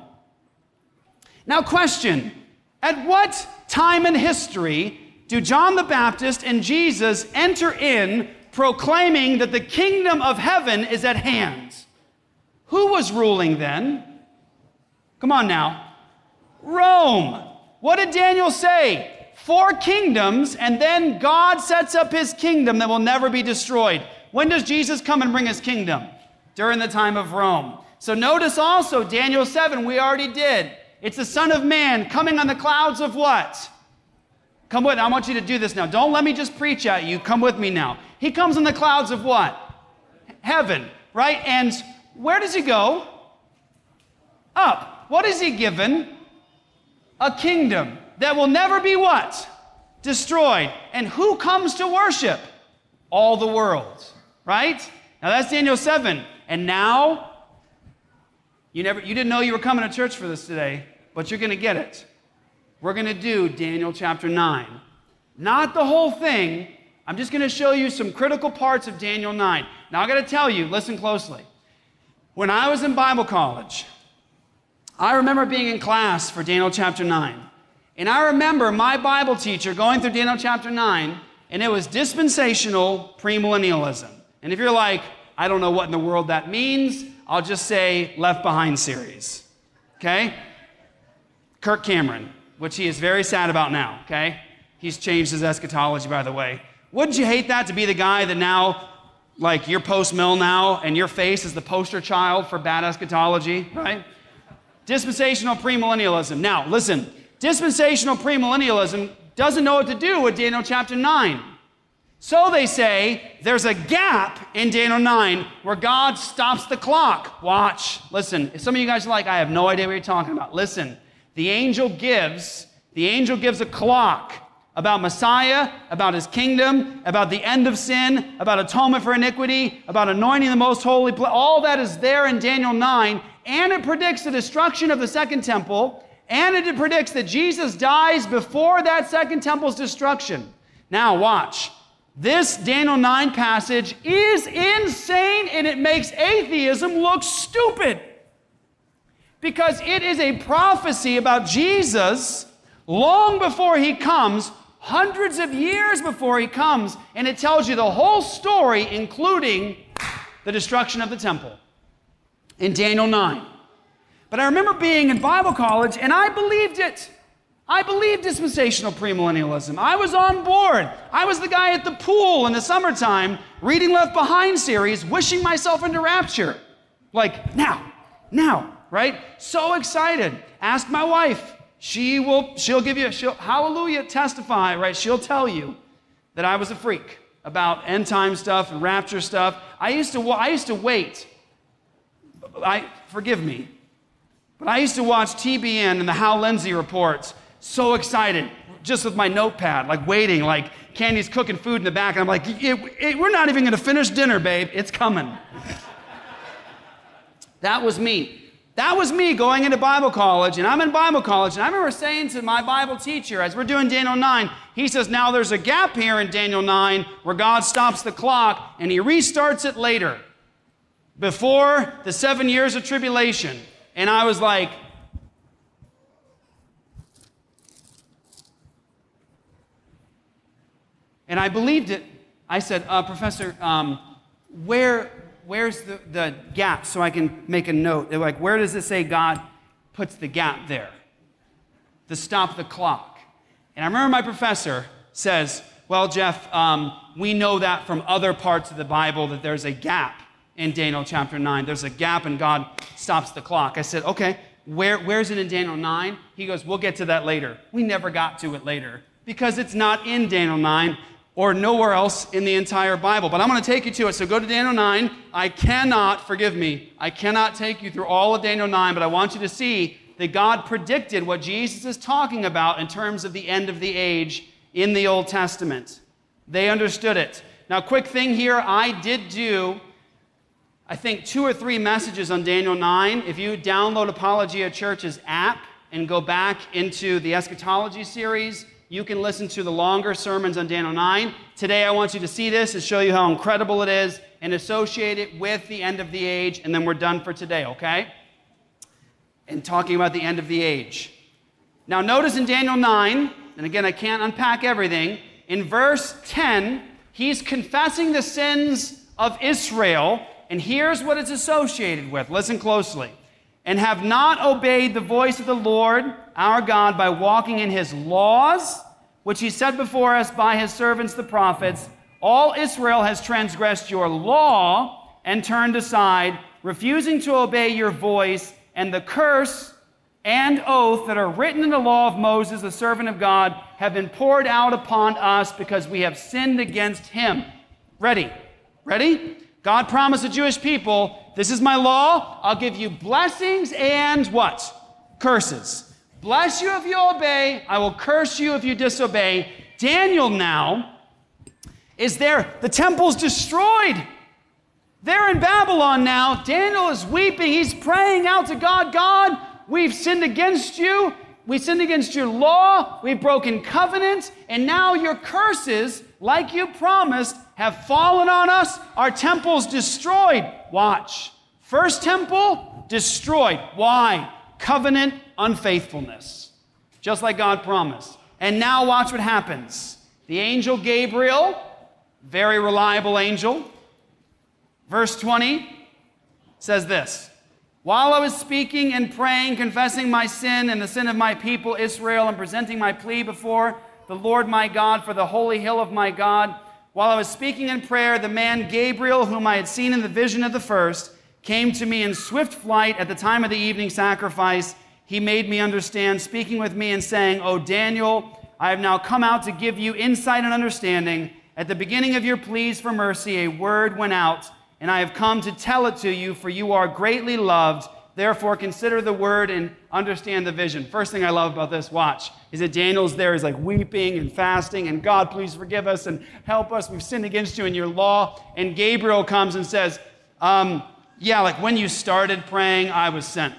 Now, question At what time in history do John the Baptist and Jesus enter in proclaiming that the kingdom of heaven is at hand? Who was ruling then? Come on now. Rome. What did Daniel say? Four kingdoms, and then God sets up his kingdom that will never be destroyed. When does Jesus come and bring his kingdom? During the time of Rome. So notice also, Daniel 7, we already did. It's the Son of Man coming on the clouds of what? Come with, I want you to do this now. Don't let me just preach at you. Come with me now. He comes on the clouds of what? Heaven, right? And where does he go? Up. What is he given? A kingdom that will never be what? Destroyed. And who comes to worship? All the world, right? Now that's Daniel 7. And now, you never you didn't know you were coming to church for this today, but you're going to get it. We're going to do Daniel chapter 9. Not the whole thing. I'm just going to show you some critical parts of Daniel 9. Now I got to tell you, listen closely. When I was in Bible college, I remember being in class for Daniel chapter 9. And I remember my Bible teacher going through Daniel chapter 9, and it was dispensational premillennialism. And if you're like, I don't know what in the world that means, I'll just say Left Behind series. Okay? Kirk Cameron, which he is very sad about now, okay? He's changed his eschatology, by the way. Wouldn't you hate that to be the guy that now, like, you're post mill now, and your face is the poster child for bad eschatology, right? Dispensational premillennialism. Now, listen, dispensational premillennialism doesn't know what to do with Daniel chapter 9. So they say there's a gap in Daniel 9 where God stops the clock. Watch. Listen, if some of you guys are like, I have no idea what you're talking about. Listen, the angel gives, the angel gives a clock about Messiah, about his kingdom, about the end of sin, about atonement for iniquity, about anointing the most holy. All that is there in Daniel 9, and it predicts the destruction of the second temple, and it predicts that Jesus dies before that second temple's destruction. Now, watch. This Daniel 9 passage is insane and it makes atheism look stupid because it is a prophecy about Jesus long before he comes, hundreds of years before he comes, and it tells you the whole story, including the destruction of the temple in Daniel 9. But I remember being in Bible college and I believed it. I believed dispensational premillennialism. I was on board. I was the guy at the pool in the summertime reading Left Behind series, wishing myself into rapture. Like, now, now, right? So excited. Ask my wife. She will, she'll give you, she'll, hallelujah, testify, right? She'll tell you that I was a freak about end time stuff and rapture stuff. I used to, I used to wait. I, forgive me, but I used to watch TBN and the Hal Lindsey reports, so excited, just with my notepad, like waiting, like Candy's cooking food in the back, and I'm like, it, it, we're not even gonna finish dinner, babe. It's coming. that was me. That was me going into Bible college, and I'm in Bible college, and I remember saying to my Bible teacher as we're doing Daniel 9, he says, Now there's a gap here in Daniel 9 where God stops the clock and he restarts it later, before the seven years of tribulation. And I was like, and I believed it. I said, uh, Professor, um, where, where's the, the gap so I can make a note? They're like, where does it say God puts the gap there? To stop the clock. And I remember my professor says, well, Jeff, um, we know that from other parts of the Bible that there's a gap in Daniel chapter 9. There's a gap and God stops the clock. I said, okay, where, where's it in Daniel 9? He goes, we'll get to that later. We never got to it later because it's not in Daniel 9 or nowhere else in the entire Bible. But I'm going to take you to it. So go to Daniel 9. I cannot, forgive me, I cannot take you through all of Daniel 9, but I want you to see that God predicted what Jesus is talking about in terms of the end of the age in the Old Testament. They understood it. Now, quick thing here I did do I think, two or three messages on Daniel 9. If you download Apologia Church's app, and go back into the eschatology series. You can listen to the longer sermons on Daniel 9. Today, I want you to see this and show you how incredible it is and associate it with the end of the age, and then we're done for today, okay? And talking about the end of the age. Now, notice in Daniel 9, and again, I can't unpack everything, in verse 10, he's confessing the sins of Israel, and here's what it's associated with. Listen closely. And have not obeyed the voice of the Lord our God by walking in his laws, which he set before us by his servants the prophets. All Israel has transgressed your law and turned aside, refusing to obey your voice, and the curse and oath that are written in the law of Moses, the servant of God, have been poured out upon us because we have sinned against him. Ready? Ready? God promised the Jewish people, This is my law. I'll give you blessings and what? Curses. Bless you if you obey. I will curse you if you disobey. Daniel now is there. The temple's destroyed. They're in Babylon now. Daniel is weeping. He's praying out to God God, We've sinned against you. We sinned against your law. We've broken covenants. And now your curses, like you promised, have fallen on us. Our temple's destroyed. Watch. First temple, destroyed. Why? Covenant unfaithfulness. Just like God promised. And now watch what happens. The angel Gabriel, very reliable angel, verse 20 says this while I was speaking and praying, confessing my sin and the sin of my people Israel, and presenting my plea before the Lord my God for the holy hill of my God, while I was speaking in prayer, the man Gabriel, whom I had seen in the vision of the first, came to me in swift flight at the time of the evening sacrifice. He made me understand, speaking with me and saying, O Daniel, I have now come out to give you insight and understanding. At the beginning of your pleas for mercy, a word went out and I have come to tell it to you, for you are greatly loved. Therefore, consider the word and understand the vision. First thing I love about this, watch, is that Daniel's there. He's like weeping and fasting, and God, please forgive us and help us. We've sinned against you in your law. And Gabriel comes and says, um, Yeah, like when you started praying, I was sent.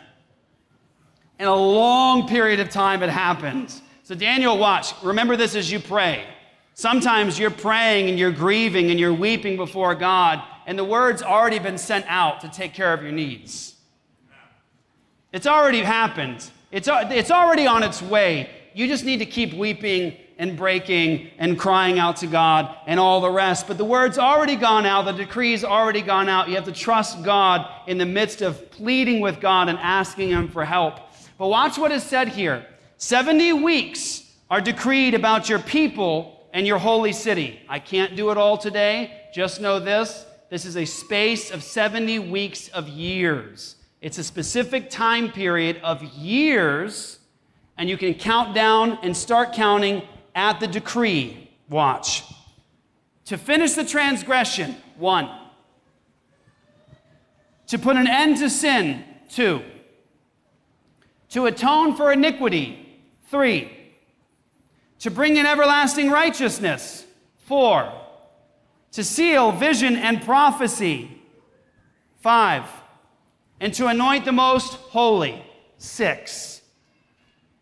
In a long period of time, it happens. So, Daniel, watch. Remember this as you pray. Sometimes you're praying and you're grieving and you're weeping before God, and the word's already been sent out to take care of your needs. It's already happened, it's, it's already on its way. You just need to keep weeping and breaking and crying out to God and all the rest. But the word's already gone out, the decree's already gone out. You have to trust God in the midst of pleading with God and asking Him for help. But watch what is said here 70 weeks are decreed about your people and your holy city. I can't do it all today. Just know this this is a space of 70 weeks of years. It's a specific time period of years, and you can count down and start counting at the decree. Watch. To finish the transgression, one. To put an end to sin, two. To atone for iniquity, three to bring in everlasting righteousness. Four, to seal vision and prophecy. Five, and to anoint the most holy. Six.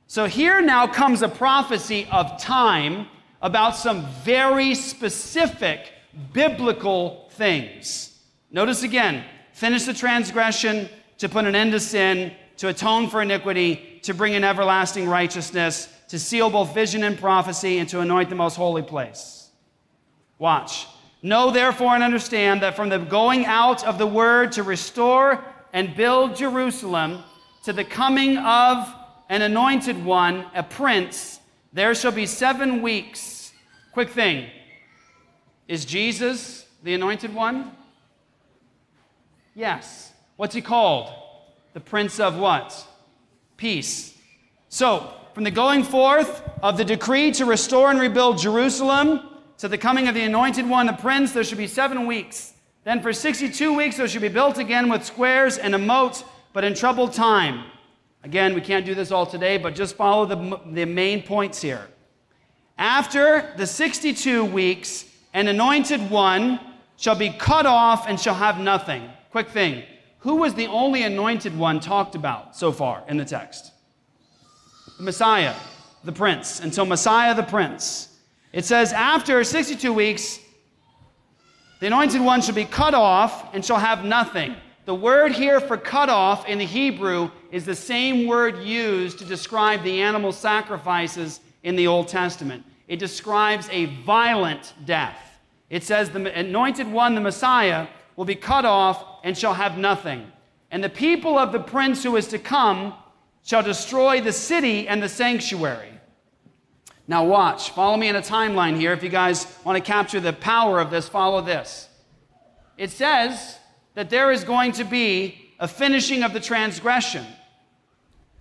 So here now comes a prophecy of time about some very specific biblical things. Notice again finish the transgression, to put an end to sin, to atone for iniquity, to bring in everlasting righteousness to seal both vision and prophecy, and to anoint the most holy place. Watch. Know therefore and understand that from the going out of the word to restore and build Jerusalem to the coming of an anointed one, a prince, there shall be seven weeks. Quick thing is Jesus the anointed one? Yes. What's he called? The prince of what? Peace. So, from the going forth of the decree to restore and rebuild Jerusalem to the coming of the anointed one, the prince, there should be seven weeks. Then for 62 weeks, there should be built again with squares and a moat, but in troubled time. Again, we can't do this all today, but just follow the, the main points here. After the 62 weeks, an anointed one shall be cut off and shall have nothing. Quick thing who was the only anointed one talked about so far in the text? the Messiah, the Prince. So, Messiah, the Prince. It says, after 62 weeks, the anointed one shall be cut off and shall have nothing. The word here for cut off in the Hebrew is the same word used to describe the animal sacrifices in the Old Testament. It describes a violent death. It says, The anointed one, the Messiah, will be cut off and shall have nothing. And the people of the prince who is to come shall destroy the city and the sanctuary. Now, watch. Follow me in a timeline here. If you guys want to capture the power of this, follow this. It says that there is going to be a finishing of the transgression,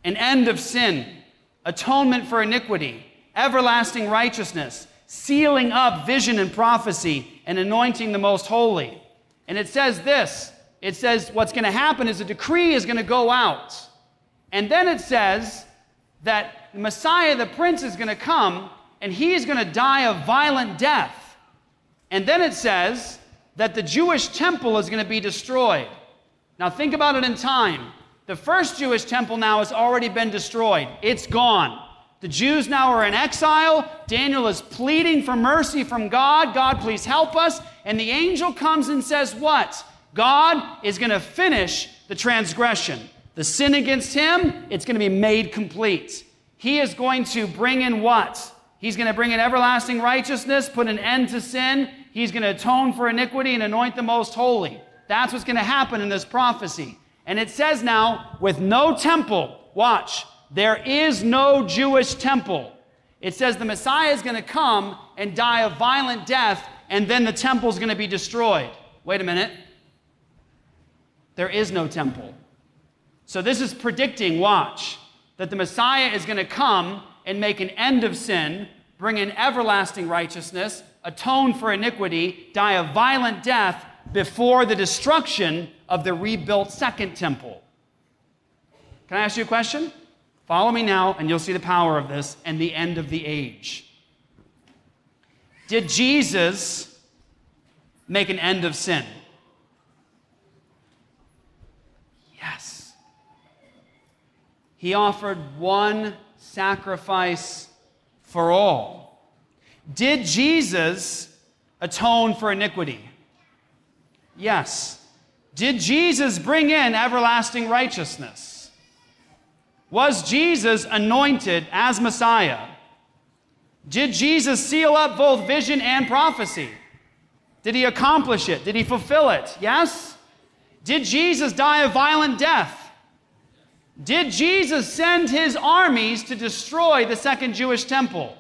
an end of sin, atonement for iniquity, everlasting righteousness, sealing up vision and prophecy, and anointing the most holy. And it says this it says what's going to happen is a decree is going to go out. And then it says that Messiah, the prince, is going to come and he is going to die a violent death. And then it says that the Jewish temple is going to be destroyed. Now, think about it in time. The first Jewish temple now has already been destroyed, it's gone. The Jews now are in exile. Daniel is pleading for mercy from God. God, please help us. And the angel comes and says, What? God is going to finish the transgression. The sin against him, it's going to be made complete. He is going to bring in what? He's going to bring in everlasting righteousness, put an end to sin. He's going to atone for iniquity and anoint the most holy. That's what's going to happen in this prophecy. And it says now, with no temple, watch, there is no Jewish temple. It says the Messiah is going to come and die a violent death, and then the temple is going to be destroyed. Wait a minute. There is no temple. So this is predicting, watch, that the Messiah is going to come and make an end of sin, bring in everlasting righteousness, atone for iniquity, die a violent death before the destruction of the rebuilt second temple. Can I ask you a question? Follow me now, and you'll see the power of this and the end of the age. Did Jesus make an end of sin? Yes. He offered one sacrifice for all. Did Jesus atone for iniquity? Yes. Did Jesus bring in everlasting righteousness? Was Jesus anointed as Messiah? Did Jesus seal up both vision and prophecy? Did he accomplish it? Did he fulfill it? Yes? Did Jesus die a violent death? Did Jesus send his armies to destroy the second Jewish temple?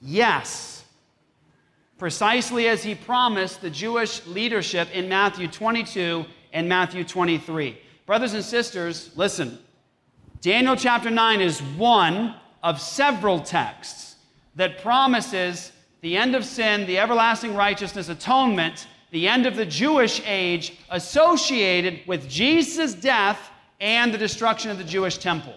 Yes. Precisely as he promised the Jewish leadership in Matthew 22 and Matthew 23. Brothers and sisters, listen. Daniel chapter 9 is one of several texts that promises the end of sin, the everlasting righteousness, atonement, the end of the Jewish age associated with Jesus' death and the destruction of the Jewish temple.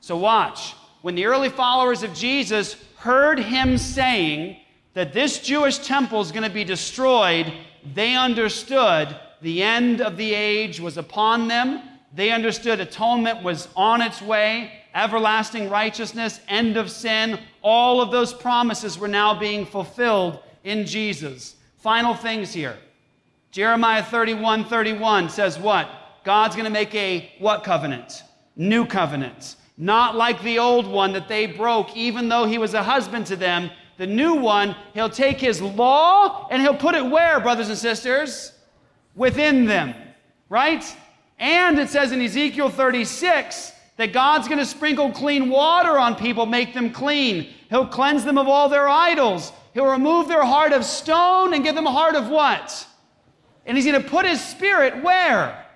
So, watch. When the early followers of Jesus heard him saying that this Jewish temple is going to be destroyed, they understood the end of the age was upon them they understood atonement was on its way, everlasting righteousness, end of sin. All of those promises were now being fulfilled in Jesus. Final things here. Jeremiah 31 31 says what? God's going to make a what covenant? New covenant. Not like the old one that they broke, even though he was a husband to them. The new one, he'll take his law and he'll put it where, brothers and sisters? Within them, right? And it says in Ezekiel 36 that God's going to sprinkle clean water on people, make them clean. He'll cleanse them of all their idols. He'll remove their heart of stone and give them a heart of what? And he's going to put his spirit where?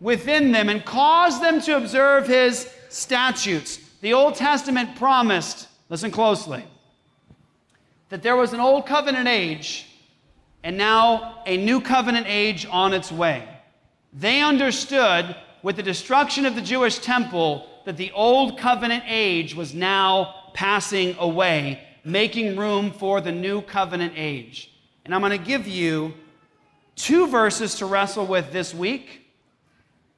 Within them and cause them to observe his statutes. The Old Testament promised, listen closely, that there was an old covenant age and now a new covenant age on its way. They understood with the destruction of the Jewish temple that the old covenant age was now passing away, making room for the new covenant age. And I'm going to give you two verses to wrestle with this week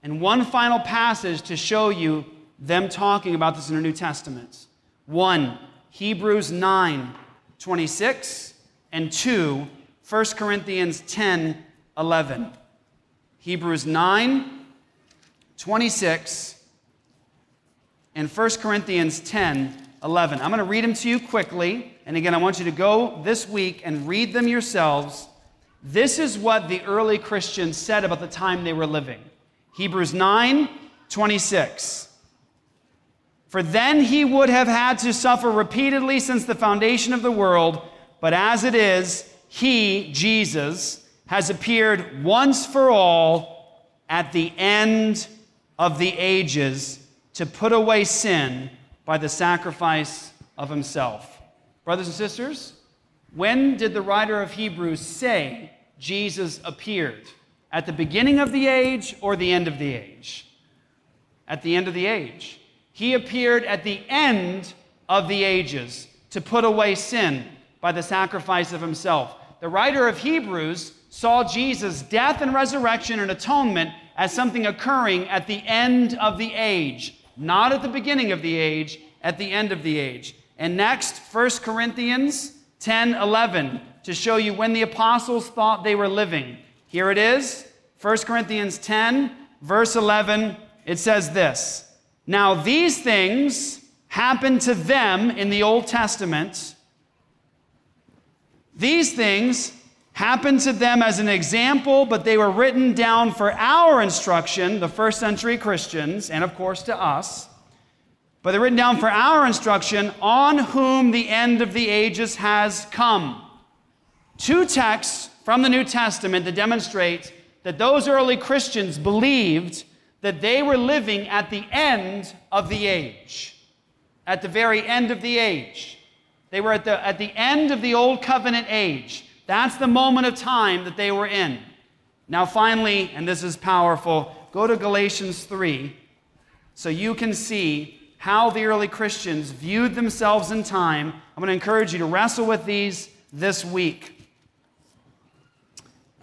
and one final passage to show you them talking about this in the New Testament. One, Hebrews 9, 26, and two, 1 Corinthians 10, 11. Hebrews 9, 26, and 1 Corinthians 10, 11. I'm going to read them to you quickly. And again, I want you to go this week and read them yourselves. This is what the early Christians said about the time they were living. Hebrews 9, 26. For then he would have had to suffer repeatedly since the foundation of the world, but as it is, he, Jesus, has appeared once for all at the end of the ages to put away sin by the sacrifice of himself. Brothers and sisters, when did the writer of Hebrews say Jesus appeared? At the beginning of the age or the end of the age? At the end of the age. He appeared at the end of the ages to put away sin by the sacrifice of himself. The writer of Hebrews saw Jesus' death and resurrection and atonement as something occurring at the end of the age, not at the beginning of the age, at the end of the age. And next, 1 Corinthians 10 11, to show you when the apostles thought they were living. Here it is 1 Corinthians 10, verse 11. It says this Now these things happened to them in the Old Testament. These things happened to them as an example, but they were written down for our instruction, the first century Christians, and of course to us. But they're written down for our instruction, on whom the end of the ages has come. Two texts from the New Testament that demonstrate that those early Christians believed that they were living at the end of the age. At the very end of the age. They were at the, at the end of the Old Covenant age. That's the moment of time that they were in. Now, finally, and this is powerful, go to Galatians 3 so you can see how the early Christians viewed themselves in time. I'm going to encourage you to wrestle with these this week.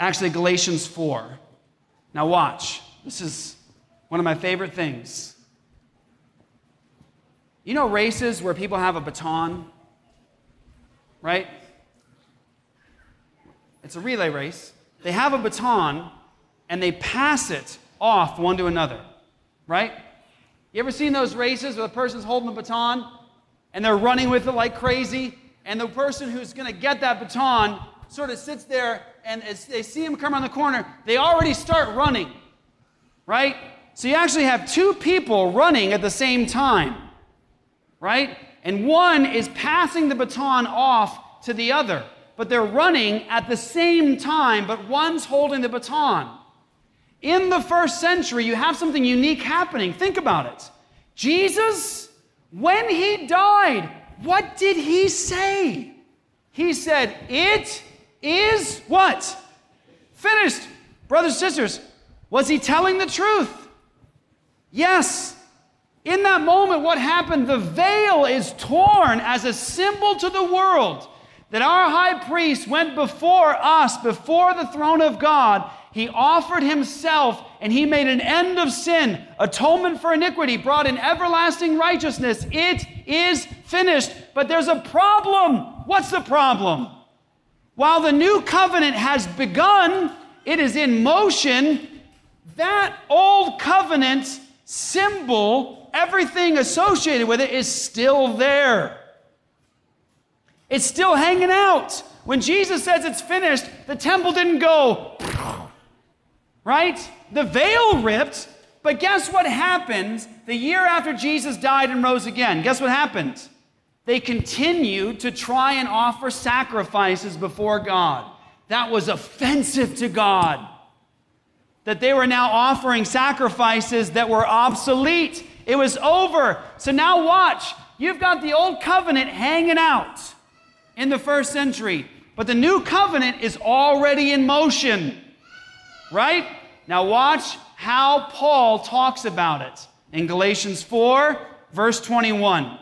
Actually, Galatians 4. Now, watch. This is one of my favorite things. You know races where people have a baton, right? It's a relay race. They have a baton and they pass it off one to another, right? You ever seen those races where the person's holding the baton and they're running with it like crazy, and the person who's going to get that baton sort of sits there and as they see him come around the corner, they already start running, right? So you actually have two people running at the same time, right? And one is passing the baton off to the other but they're running at the same time, but one's holding the baton. In the first century, you have something unique happening. Think about it. Jesus, when he died, what did he say? He said, It is what? Finished. Brothers and sisters, was he telling the truth? Yes. In that moment, what happened? The veil is torn as a symbol to the world that our high priest went before us, before the throne of God. He offered himself and he made an end of sin, atonement for iniquity, brought in everlasting righteousness. It is finished. But there's a problem. What's the problem? While the new covenant has begun, it is in motion. That old covenant symbol, everything associated with it, is still there. It's still hanging out. When Jesus says it's finished, the temple didn't go, right? The veil ripped, but guess what happened the year after Jesus died and rose again? Guess what happened? They continued to try and offer sacrifices before God. That was offensive to God. That they were now offering sacrifices that were obsolete. It was over. So now watch. You've got the old covenant hanging out in the first century, but the new covenant is already in motion. Right? Now, watch how Paul talks about it in Galatians 4, verse 21.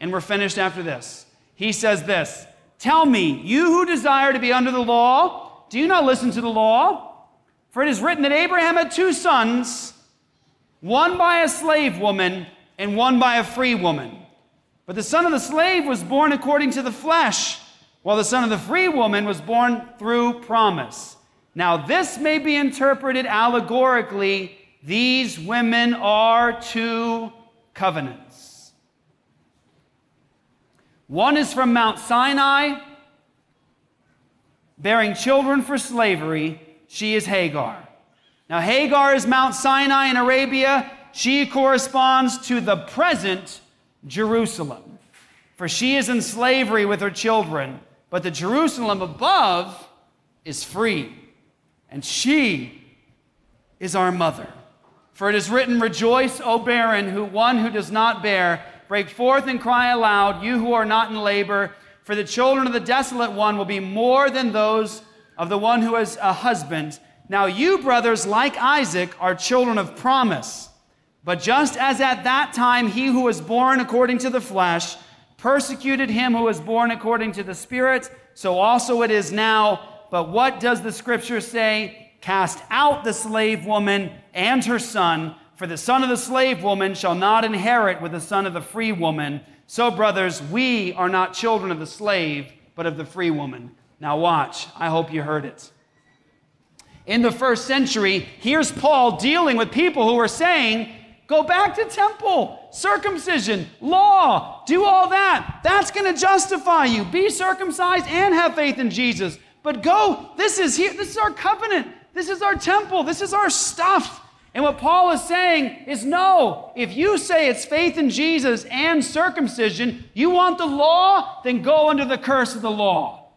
And we're finished after this. He says this Tell me, you who desire to be under the law, do you not listen to the law? For it is written that Abraham had two sons, one by a slave woman and one by a free woman. But the son of the slave was born according to the flesh, while the son of the free woman was born through promise. Now, this may be interpreted allegorically. These women are two covenants. One is from Mount Sinai, bearing children for slavery. She is Hagar. Now, Hagar is Mount Sinai in Arabia. She corresponds to the present Jerusalem. For she is in slavery with her children, but the Jerusalem above is free, and she is our mother. For it is written, Rejoice, O barren, who one who does not bear, break forth and cry aloud, you who are not in labor, for the children of the desolate one will be more than those of the one who has a husband. Now you, brothers, like Isaac, are children of promise. But just as at that time he who was born according to the flesh persecuted him who was born according to the Spirit, so also it is now. But what does the scripture say? Cast out the slave woman and her son, for the son of the slave woman shall not inherit with the son of the free woman. So, brothers, we are not children of the slave, but of the free woman. Now, watch. I hope you heard it. In the first century, here's Paul dealing with people who are saying, Go back to temple, circumcision, law, do all that. That's going to justify you. Be circumcised and have faith in Jesus. But go, this is here, this is our covenant. This is our temple. This is our stuff. And what Paul is saying is no, if you say it's faith in Jesus and circumcision, you want the law, then go under the curse of the law.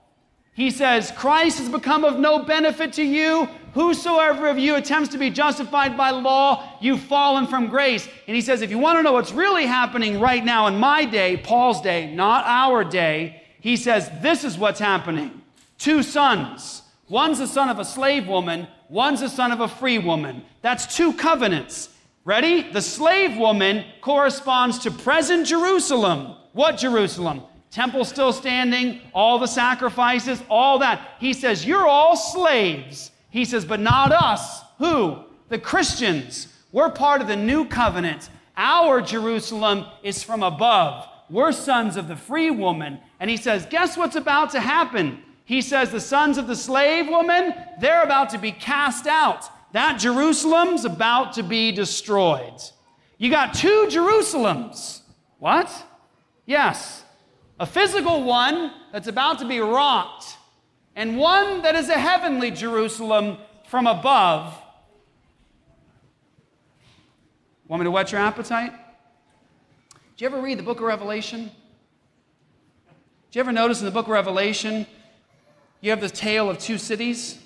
He says, Christ has become of no benefit to you. Whosoever of you attempts to be justified by law, you've fallen from grace. And he says, if you want to know what's really happening right now in my day, Paul's day, not our day, he says, this is what's happening. Two sons. One's the son of a slave woman, one's the son of a free woman. That's two covenants. Ready? The slave woman corresponds to present Jerusalem. What Jerusalem? Temple still standing, all the sacrifices, all that. He says, You're all slaves. He says, but not us. Who? The Christians. We're part of the new covenant. Our Jerusalem is from above. We're sons of the free woman. And he says, guess what's about to happen? He says, the sons of the slave woman, they're about to be cast out. That Jerusalem's about to be destroyed. You got two Jerusalems. What? Yes. A physical one that's about to be rocked and one that is a heavenly Jerusalem from above. Want me to whet your appetite? Did you ever read the book of Revelation? Did you ever notice in the book of Revelation you have the tale of two cities?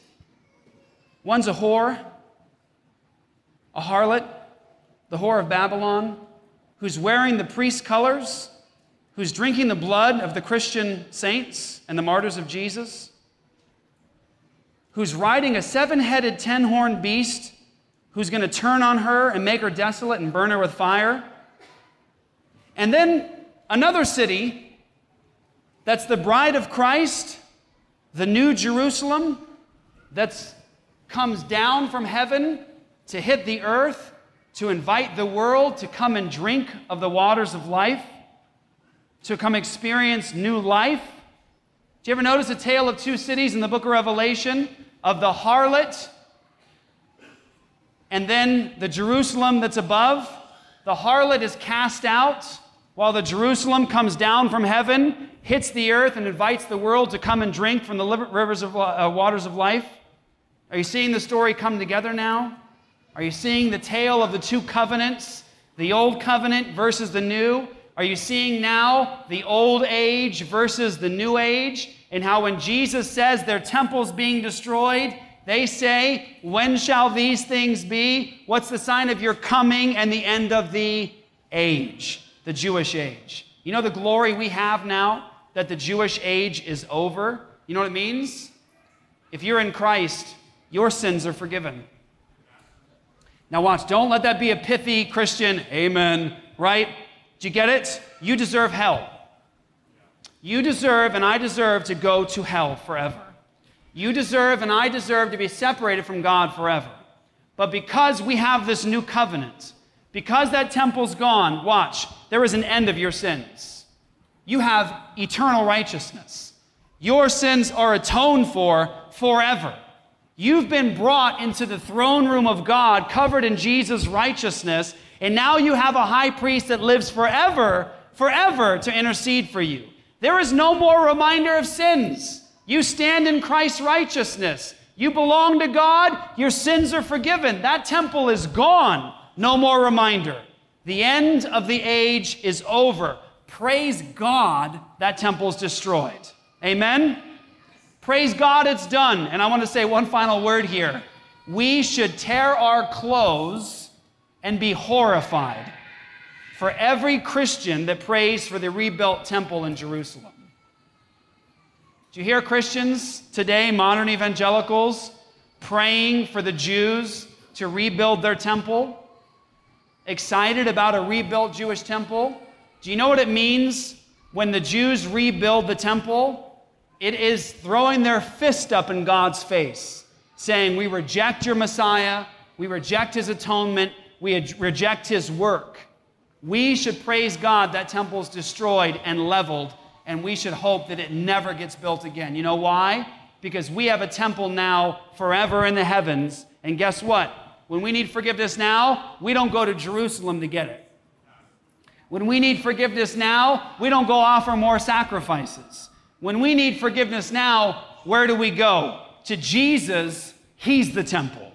One's a whore, a harlot, the whore of Babylon, who's wearing the priest's colors, who's drinking the blood of the Christian saints and the martyrs of Jesus who's riding a seven headed, ten horned beast who's going to turn on her and make her desolate and burn her with fire. And then another city that's the bride of Christ, the new Jerusalem, that comes down from heaven to hit the earth, to invite the world to come and drink of the waters of life, to come experience new life. Do you ever notice a tale of two cities in the book of Revelation? of the harlot and then the Jerusalem that's above. The harlot is cast out while the Jerusalem comes down from heaven, hits the earth, and invites the world to come and drink from the rivers of uh, waters of life. Are you seeing the story come together now? Are you seeing the tale of the two covenants, the old covenant versus the new? Are you seeing now the old age versus the new age? And how when Jesus says their temple's being destroyed, they say, When shall these things be? What's the sign of your coming and the end of the age, the Jewish age? You know the glory we have now that the Jewish age is over? You know what it means? If you're in Christ, your sins are forgiven. Now, watch, don't let that be a pithy Christian, amen, right? Do you get it? You deserve hell. You deserve and I deserve to go to hell forever. You deserve and I deserve to be separated from God forever. But because we have this new covenant, Because that temple's gone, watch, there is an end of your sins. You have eternal righteousness. Your sins are atoned for forever. You've been brought into the throne room of God, covered in Jesus' righteousness, and now you have a high priest that lives forever, forever to intercede for you. There is no more reminder of sins. You stand in Christ's righteousness. You belong to God, your sins are forgiven. That temple is gone. No more reminder. The end of the age is over. Praise God, that temple's destroyed. Amen? Praise God, it's done. And I want to say one final word here. We should tear our clothes and be horrified for every Christian that prays for the rebuilt temple in Jerusalem. Do you hear Christians today, modern evangelicals, praying for the Jews to rebuild their temple? Excited about a rebuilt Jewish temple? Do you know what it means when the Jews rebuild the temple? It is throwing their fist up in God's face, saying, We reject your Messiah, we reject his atonement, we reject his work. We should praise God that temple is destroyed and leveled and we should hope that it never gets built again. You know why? Because we have a temple now forever in the heavens. And guess what? When we need forgiveness now, we don't go to Jerusalem to get it. When we need forgiveness now, we don't go offer more sacrifices. When we need forgiveness now, where do we go? To Jesus, He's the temple.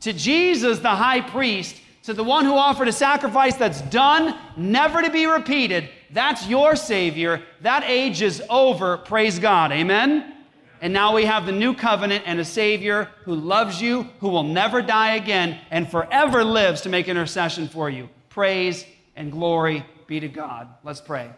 To Jesus, the high priest, to the one who offered a sacrifice that's done, never to be repeated, that's your Savior. That age is over. Praise God. Amen? And now we have the new covenant and a Savior who loves you, who will never die again, and forever lives to make intercession for you. Praise and glory be to God. Let's pray.